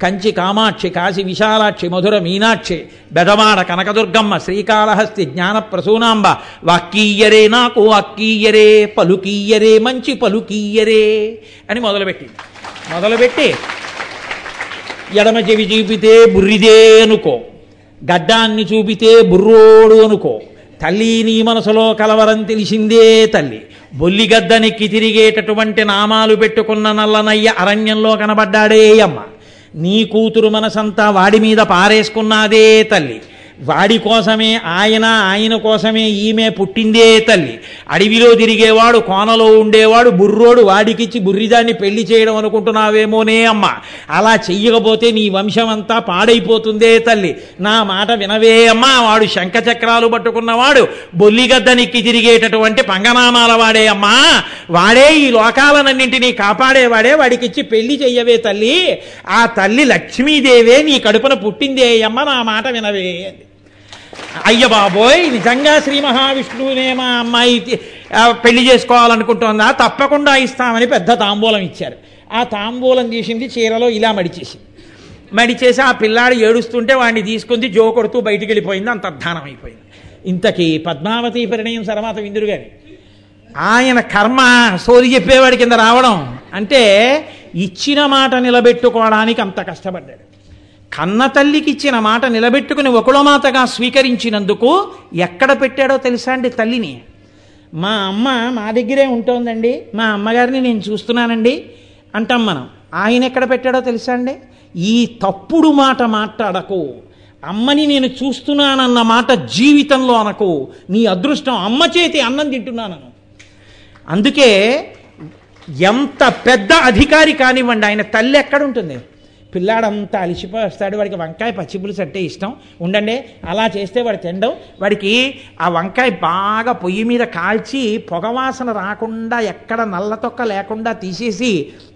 Speaker 1: కంచి కామాక్షి కాశి విశాలాక్షి మధుర మీనాక్షి బెదవాడ కనకదుర్గమ్మ శ్రీకాళహస్తి జ్ఞాన ప్రసూనాంబ వాక్కీయరే నాకు వాక్కీయరే పలుకీయరే మంచి పలుకీయరే అని మొదలుపెట్టింది మొదలుపెట్టి ఎడమ చెవి చూపితే బుర్రిదే అనుకో గడ్డాన్ని చూపితే బుర్రోడు అనుకో తల్లి నీ మనసులో కలవరం తెలిసిందే తల్లి బొల్లిగద్దనెక్కి తిరిగేటటువంటి నామాలు పెట్టుకున్న నల్లనయ్య అరణ్యంలో కనబడ్డాడే అమ్మ నీ కూతురు మనసంతా వాడి మీద పారేసుకున్నాదే తల్లి. వాడి కోసమే ఆయన ఆయన కోసమే ఈమె పుట్టిందే తల్లి. అడవిలో తిరిగేవాడు కోనలో ఉండేవాడు బుర్రోడు వాడికిచ్చి బుర్రిదాన్ని పెళ్ళి చేయడం అనుకుంటున్నావేమోనే అమ్మ. అలా చెయ్యకపోతే నీ వంశం అంతా పాడైపోతుందే తల్లి. నా మాట వినవే అమ్మా. వాడు శంఖచక్రాలు పట్టుకున్నవాడు బొల్లిగద్దనెక్కి తిరిగేటటువంటి పంగనామాల వాడే అమ్మా. వాడే ఈ లోకాలనన్నింటినీ కాపాడేవాడే వాడికిచ్చి పెళ్ళి చెయ్యవే తల్లి. ఆ తల్లి లక్ష్మీదేవే నీ కడుపున పుట్టిందే అమ్మ. నా మాట వినవే. అంది అయ్య బాబోయ్ నిజంగా శ్రీ మహావిష్ణువునే మా అమ్మాయి పెళ్ళి చేసుకోవాలనుకుంటోందా? తప్పకుండా ఇస్తామని పెద్ద తాంబూలం ఇచ్చారు. ఆ తాంబూలం తీసింది చీరలో ఇలా మడిచేసి మడిచేసి ఆ పిల్లాడు ఏడుస్తుంటే వాడిని తీసుకుంది జో కొడుతూ బయటికి వెళ్ళిపోయింది అంతర్ధానం అయిపోయింది. ఇంతకీ పద్మావతి పరిణయం తర్వాత ఇందురు గారి. ఆయన కర్మ సోది చెప్పేవాడి కింద రావడం అంటే ఇచ్చిన మాట నిలబెట్టుకోవడానికి అంత కష్టపడ్డాడు. కన్న తల్లికి ఇచ్చిన మాట నిలబెట్టుకుని ఒకళమాతగా స్వీకరించినందుకు ఎక్కడ పెట్టాడో తెలుసా అండి తల్లిని? మా అమ్మ మా దగ్గరే ఉంటోందండి. మా అమ్మగారిని నేను చూస్తున్నానండి అంటాం మనం. ఆయన ఎక్కడ పెట్టాడో తెలుసా అండి? ఈ తప్పుడు మాట మాట్లాడకు. అమ్మని నేను చూస్తున్నానన్న మాట జీవితంలో అనకు. నీ అదృష్టం అమ్మ చేతి అన్నం తింటున్నానను. అందుకే ఎంత పెద్ద అధికారి కానివ్వండి ఆయన తల్లి ఎక్కడుంటుంది పిల్లాడంతా అలిసిపోస్తాడు. వాడికి వంకాయ పచ్చిపులుసు అంటే ఇష్టం. ఉండండి అలా చేస్తే వాడు తినడం వాడికి ఆ వంకాయ బాగా పొయ్యి మీద కాల్చి పొగవాసన రాకుండా ఎక్కడ నల్ల తొక్క లేకుండా తీసేసి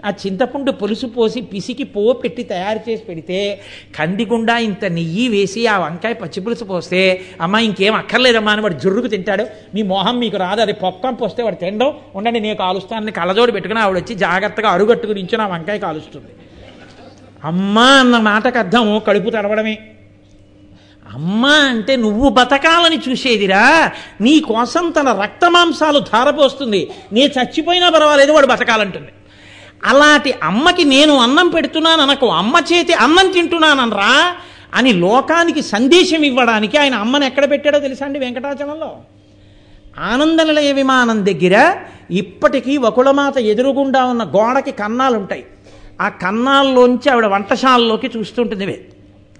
Speaker 1: ఆ చింతపండు పులుసు పోసి పిసికి పో పెట్టి తయారు చేసి పెడితే కందిగుండా ఇంత నెయ్యి వేసి ఆ వంకాయ పచ్చిపులుసు పోస్తే అమ్మ ఇంకేం అక్కర్లేదమ్మా అని వాడు జుర్రుకు తింటాడు. మీ మొహం మీకు రాదు. అది పొక్కం పోస్తే వాడు తినడం ఉండండి నేను కాలుస్తానని కళ్ళజోడు పెట్టుకుని ఆవిడ వచ్చి జాగ్రత్తగా అరుగట్టుకు నుంచి నా వంకాయ కాలుస్తుంది. అమ్మ అన్న మాటకు అర్థం కడుపు తడవడమే అమ్మ అంటే నువ్వు బతకాలని చూసేదిరా. నీ కోసం తన రక్తమాంసాలు ధారపోస్తుంది. నీ చచ్చిపోయినా పర్వాలేదు వాడు బతకాలంటుంది. అలాంటి అమ్మకి నేను అన్నం పెడుతున్నాను అనకు అమ్మ చేతి అన్నం తింటున్నానరా అని లోకానికి సందేశం ఇవ్వడానికి ఆయన అమ్మని ఎక్కడ పెట్టాడో తెలుసా అండి వెంకటాచలంలో? ఆనంద నిలయ విమానం దగ్గర ఇప్పటికీ వకుళమాత ఎదురుగుండా ఉన్న గోడకి కన్నాలు ఉంటాయి ఆ కన్నాల్లోంచి ఆవిడ వంటశాలలోకి చూస్తుంటుంది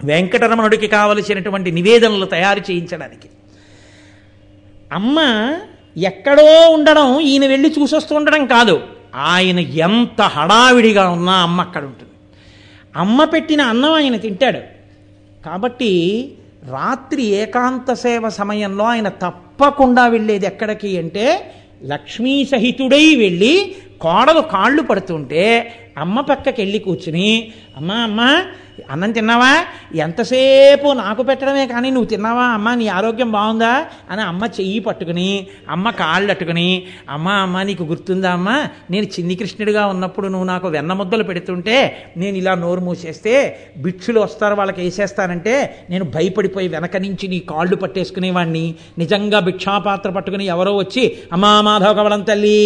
Speaker 1: వెంకటరమణుడికి కావలసినటువంటి నివేదనలు తయారు చేయించడానికి. అమ్మ ఎక్కడో ఉండడం ఈయన వెళ్ళి చూసొస్తూ ఉండడం కాదు. ఆయన ఎంత హడావిడిగా ఉన్నా అమ్మ అక్కడ ఉంటుంది. అమ్మ పెట్టిన అన్నం ఆయన తింటాడు. కాబట్టి రాత్రి ఏకాంత సేవ సమయంలో ఆయన తప్పకుండా వెళ్ళేది ఎక్కడికి అంటే లక్ష్మీ సహితుడై వెళ్ళి కోడలు కాళ్ళు పడుతుంటే అమ్మ పక్కకి వెళ్ళి కూర్చుని అమ్మా అమ్మా అన్నం తిన్నావా? ఎంతసేపు నాకు పెట్టడమే కానీ నువ్వు తిన్నావా? అమ్మ నీ ఆరోగ్యం బాగుందా? అని అమ్మ చెయ్యి పట్టుకుని అమ్మ కాళ్ళు అట్టుకుని అమ్మ అమ్మ నీకు గుర్తుందా అమ్మ? నేను చిన్ని కృష్ణుడిగా ఉన్నప్పుడు నువ్వు నాకు వెన్న ముద్దలు పెడుతుంటే నేను ఇలా నోరు మూసేస్తే భిక్షులు వస్తారు వాళ్ళకి వేసేస్తానంటే నేను భయపడిపోయి వెనక నుంచి నీ కాళ్ళు పట్టేసుకునేవాడిని నిజంగా భిక్షాపాత్ర పట్టుకుని ఎవరో వచ్చి అమ్మా మాధవ కవలం తల్లి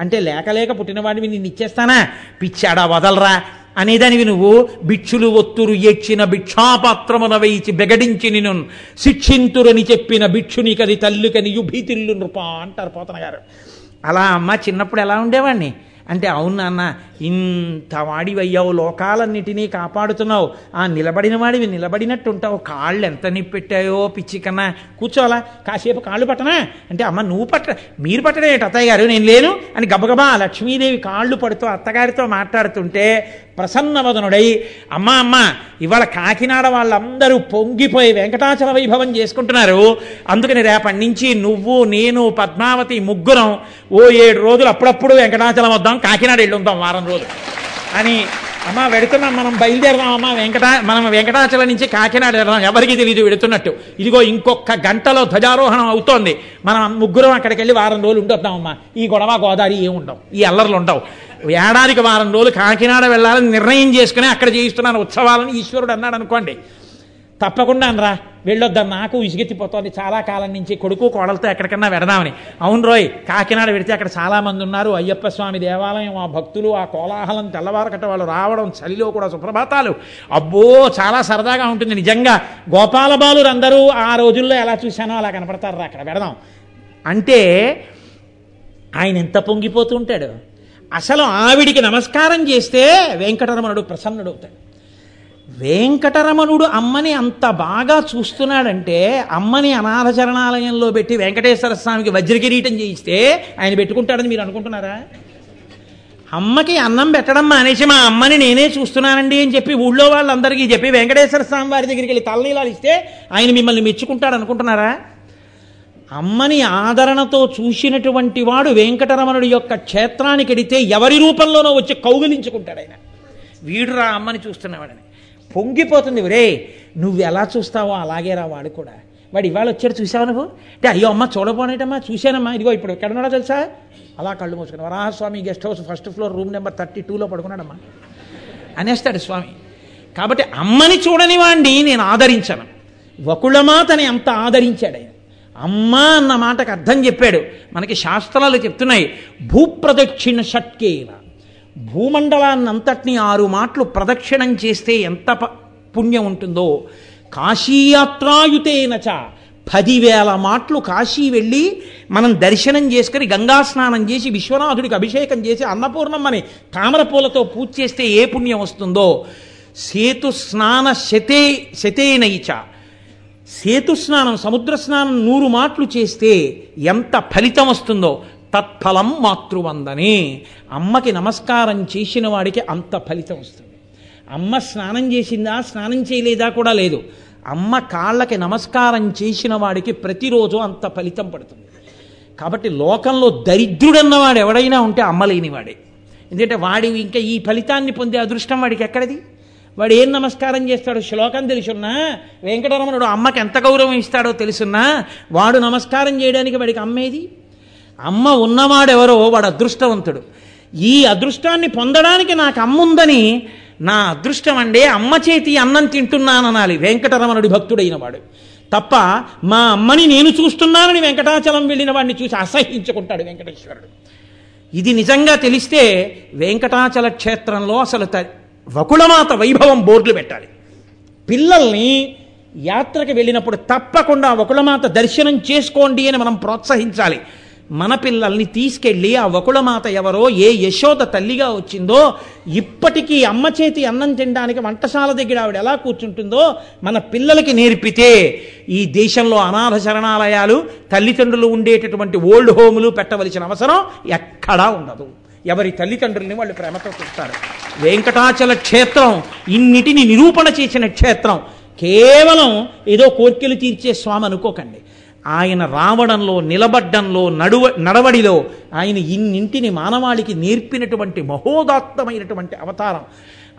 Speaker 1: అంటే లేక లేక పుట్టినవాడిని నిన్ను ఇచ్చేస్తానా? పిచ్చాడా వదలరా? అనేదానివి నువ్వు భిక్షులు ఒత్తురు ఎచ్చిన భిక్షాపాత్రమున వేయిచి బెగడించి నిన్ను శిక్షింతురని చెప్పిన భిక్షునికది తల్లికని యుభీతిల్లు నృప అంటారు పోతన గారు. అలా అమ్మ చిన్నప్పుడు ఎలా ఉండేవాడిని అంటే అవును నాన్న ఇంత వాడివయ్యావు లోకాలన్నిటినీ కాపాడుతున్నావు ఆ నిలబడిన వాడివి నిలబడినట్టు ఉంటావు కాళ్ళు ఎంత నిప్పెట్టాయో పిచ్చి కన్నా కూర్చోవాలా కాసేపు కాళ్ళు పట్టనా? అంటే అమ్మ నువ్వు పట్ట మీరు పట్టడం ఏంటి అత్తయ్య గారు? నేను లేను అని గబగబా లక్ష్మీదేవి కాళ్ళు పడుతూ అత్తగారితో మాట్లాడుతుంటే ప్రసన్నవదనుడై అమ్మ అమ్మ ఇవాళ కాకినాడ వాళ్ళందరూ పొంగిపోయి వెంకటాచల వైభవం చేసుకుంటున్నారు. అందుకని రేపటి నుంచి నువ్వు నేను పద్మావతి ముగ్గురం ఓ ఏడు రోజులు అప్పుడప్పుడు వెంకటాచలం వద్దాం కాకినాడ వెళ్ళి ఉందాం వారం రోజులు. అని అమ్మ వెడుతున్నాం మనం బయలుదేరదాం అమ్మ వెంకట మనం వెంకటాచలం నుంచి కాకినాడ వెళ్దాం ఎవరికి తెలియదు వెడుతున్నట్టు. ఇదిగో ఇంకొక గంటలో ధ్వజారోహణం అవుతోంది. మనం ముగ్గురం అక్కడికి వెళ్ళి వారం రోజులు ఉండొద్దామమ్మా ఈ గొడవ గోదావరి ఏముండవు ఈ అల్లర్లు ఉండవు. ఏడాదికి వారం రోజులు కాకినాడ వెళ్ళాలని నిర్ణయం చేసుకుని అక్కడ చేయిస్తున్నాను. ఉత్సవాలని ఈశ్వరుడు అన్నాడు అనుకోండి. తప్పకుండా అనరా వెళ్ళొద్దాం? నాకు విసిగెత్తిపోతోంది. చాలా కాలం నుంచి కొడుకు కోడలతో ఎక్కడికన్నా వెడదామని. అవును రోయ్ కాకినాడ పెడితే అక్కడ చాలామంది ఉన్నారు. అయ్యప్ప స్వామి దేవాలయం ఆ భక్తులు ఆ కోలాహలం తెల్లవారకట వాళ్ళు రావడం చలిలో కూడా సుప్రభాతాలు. అబ్బో చాలా సరదాగా ఉంటుంది. నిజంగా గోపాల బాలురు అందరూ ఆ రోజుల్లో ఎలా చూశానో అలా కనపడతారు అక్కడ వెడదాం. అంటే ఆయన ఎంత పొంగిపోతూ ఉంటాడు? అసలు ఆవిడికి నమస్కారం చేస్తే వెంకటరమణుడు ప్రసన్నుడవుతాడు వెంకటరమణుడు అమ్మని అంత బాగా చూస్తున్నాడంటే అమ్మని అనాథ చరణాలయంలో పెట్టి వెంకటేశ్వర స్వామికి వజ్రకిరీటం చేయిస్తే ఆయన పెట్టుకుంటాడని మీరు అనుకుంటున్నారా? అమ్మకి అన్నం పెట్టడం మానేసి మా అమ్మని నేనే చూస్తున్నానండి అని చెప్పి ఊళ్ళో వాళ్ళందరికీ చెప్పి వెంకటేశ్వర స్వామి వారి దగ్గరికి వెళ్ళి తలనీలాలు ఇస్తే ఆయన మిమ్మల్ని మెచ్చుకుంటాడు అనుకుంటున్నారా? అమ్మని ఆదరణతో చూసినటువంటి వాడు వెంకటరమణుడి యొక్క క్షేత్రానికి ఎడితే ఎవరి రూపంలోనో వచ్చి కౌగిలించుకుంటాడు ఆయన. వీడురా అమ్మని చూస్తున్నవాడని. పొంగిపోతుంది రే నువ్వు ఎలా చూస్తావో అలాగే రా వాడు కూడా. వాడు ఇవాళ వచ్చాడు చూసావు నువ్వు? అంటే అయ్యో అమ్మ చూడబోనేటమ్మా చూశానమ్మా. ఇదిగో ఇప్పుడు ఎక్కడ ఉన్నాడో తెలుసా? అలా కళ్ళు మూసుకుని Varahaswamy guest house first floor room number thirty టూలో పడుకున్నాడమ్మా. అనేస్తాడు స్వామి. కాబట్టి అమ్మని చూడని వాడిని నేను ఆదరించను. వకుళమాతని అంత ఆదరించాడు ఆయన. అమ్మ అన్న మాటకు అర్థం చెప్పాడు. మనకి శాస్త్రాలు చెప్తున్నాయి. భూప్రదక్షిణ షట్కేన భూమండలాన్ని ఆరు మాటలు ప్రదక్షిణం చేస్తే ఎంత ప- పుణ్యం ఉంటుందో. కాశీయాత్రాయుతేనచ పదివేల మాటలు కాశీ వెళ్ళి మనం దర్శనం చేసుకుని గంగా స్నానం చేసి విశ్వనాథుడికి అభిషేకం చేసి అన్నపూర్ణమ్మని తామర పూలతో పూజ చేస్తే ఏ పుణ్యం వస్తుందో. సేతు స్నాన శతే శతేనైచ సేతు స్నానం సముద్ర స్నానం నూరు మాటలు చేస్తే ఎంత ఫలితం వస్తుందో? తత్ఫలం మాతృవందనే. అమ్మకి నమస్కారం చేసిన వాడికి అంత ఫలితం వస్తుంది. అమ్మ స్నానం చేసిందా స్నానం చేయలేదా కూడా లేదు. అమ్మ కాళ్ళకి నమస్కారం చేసిన వాడికి ప్రతిరోజు అంత ఫలితం పడుతుంది. కాబట్టి లోకంలో దరిద్రుడన్నవాడు ఎవడైనా ఉంటే అమ్మలేనివాడే ఎందుకంటే వాడి ఇంకా ఈ ఫలితాన్ని పొందే అదృష్టం వాడికి ఎక్కడిది? వాడు ఏం నమస్కారం చేస్తాడో శ్లోకం తెలుసున్నా? వెంకటరమణుడు అమ్మకి ఎంత గౌరవం ఇస్తాడో తెలుసున్నా? వాడు నమస్కారం చేయడానికి వాడికి అమ్మేది అమ్మ ఉన్నవాడెవరో వాడు అదృష్టవంతుడు. ఈ అదృష్టాన్ని పొందడానికి నాకు అమ్మ ఉందని నా అదృష్టం అండే అమ్మ చేతి అన్నం తింటున్నాననాలి వెంకటరమణుడి భక్తుడైన వాడు. తప్ప మా అమ్మని నేను చూస్తున్నానని వెంకటాచలం వెళ్ళిన వాడిని చూసి అసహించుకుంటాడు వెంకటేశ్వరుడు. ఇది నిజంగా తెలిస్తే వెంకటాచల క్షేత్రంలో అసలు త- వకుళమాత వైభవం బోర్డులు పెట్టాలి. పిల్లల్ని యాత్రకు వెళ్ళినప్పుడు తప్పకుండా వకుళమాత దర్శనం చేసుకోండి అని మనం ప్రోత్సహించాలి. మన పిల్లల్ని తీసుకెళ్ళి ఆ వకుళమాత ఎవరో ఏ యశోద తల్లిగా వచ్చిందో ఇప్పటికీ అమ్మ చేతి అన్నం తినడానికి వంటశాల దగ్గర ఆవిడ ఎలా కూర్చుంటుందో మన పిల్లలకి నేర్పితే ఈ దేశంలో అనాథ శరణాలయాలు తల్లిదండ్రులు ఉండేటటువంటి ఓల్డ్ హోములు పెట్టవలసిన అవసరం ఎక్కడా ఉండదు. ఎవరి తల్లిదండ్రుల్ని వాళ్ళు ప్రేమతో చూస్తారు. వెంకటాచల క్షేత్రం ఇన్నిటిని నిరూపణ చేసిన క్షేత్రం. కేవలం ఏదో కోర్కెలు తీర్చే స్వామి అనుకోకండి. ఆయన రావడంలో నిలబడ్డంలో నడువ నడవడిలో ఆయన ఇన్నింటిని మానవాళికి నేర్పినటువంటి మహోదాత్తమైనటువంటి అవతారం.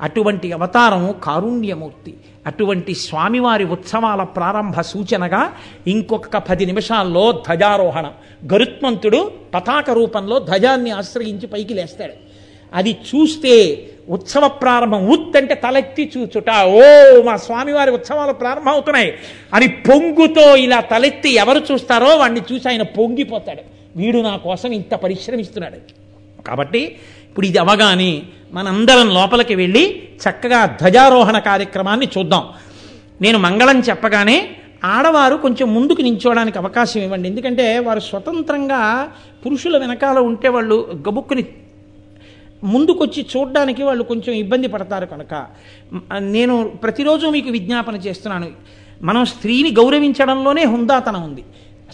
Speaker 1: అటువంటి అవతారం కారుణ్యమూర్తి. అటువంటి స్వామివారి ఉత్సవాల ప్రారంభ సూచనగా ఇంకొక పది నిమిషాల్లో ధ్వజారోహణం. గరుత్మంతుడు పతాక రూపంలో ధ్వజాన్ని ఆశ్రయించి పైకి లేస్తాడు. అది చూస్తే ఉత్సవ ప్రారంభం ఉత్తంటే తలెత్తి చూచుట ఓ మా స్వామివారి ఉత్సవాలు ప్రారంభం అవుతున్నాయి అని పొంగుతో ఇలా తలెత్తి ఎవరు చూస్తారో వాడిని చూసి ఆయన పొంగిపోతాడు. వీడు నా కోసం ఇంత పరిశ్రమిస్తున్నాడు. కాబట్టి ఇప్పుడు ఇది అవగానే మనందరం లోపలికి వెళ్ళి చక్కగా ధ్వజారోహణ కార్యక్రమాన్ని చూద్దాం. నేను మంగళం చెప్పగానే ఆడవారు కొంచెం ముందుకు నించోడానికి అవకాశం ఇవ్వండి. ఎందుకంటే వారు స్వతంత్రంగా పురుషుల వెనకాల ఉంటే వాళ్ళు గబుక్కుని ముందుకొచ్చి చూడడానికి వాళ్ళు కొంచెం ఇబ్బంది పడతారు కనుక. నేను ప్రతిరోజు మీకు విజ్ఞాపన చేస్తున్నాను. మనం స్త్రీని గౌరవించడంలోనే హుందాతనం ఉంది.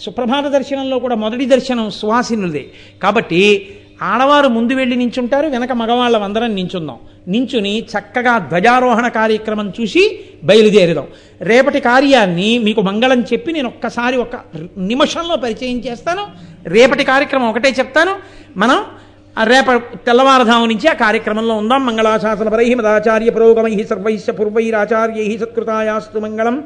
Speaker 1: సుప్రభాత దర్శనంలో కూడా మొదటి దర్శనం సువాసినులదే. కాబట్టి ఆడవారు ముందు వెళ్ళి నించుంటారు వెనక మగవాళ్ళం అందరం నించుందాం. నించుని చక్కగా ధ్వజారోహణ కార్యక్రమం చూసి బయలుదేరుదాం. రేపటి కార్యాన్ని మీకు మంగళం చెప్పి నేను ఒక్కసారి ఒక నిమిషంలో పరిచయం చేస్తాను. రేపటి కార్యక్రమం ఒకటే చెప్తాను. మనం రేప తెల్లవారుధాము నుంచి ఆ కార్యక్రమంలో ఉందాం. మంగళాశాసన పరై మదాచార్య పురోగమై సర్వైశ్య పూర్వైరాచార్యై సత్కృతాయాస్తు మంగళం.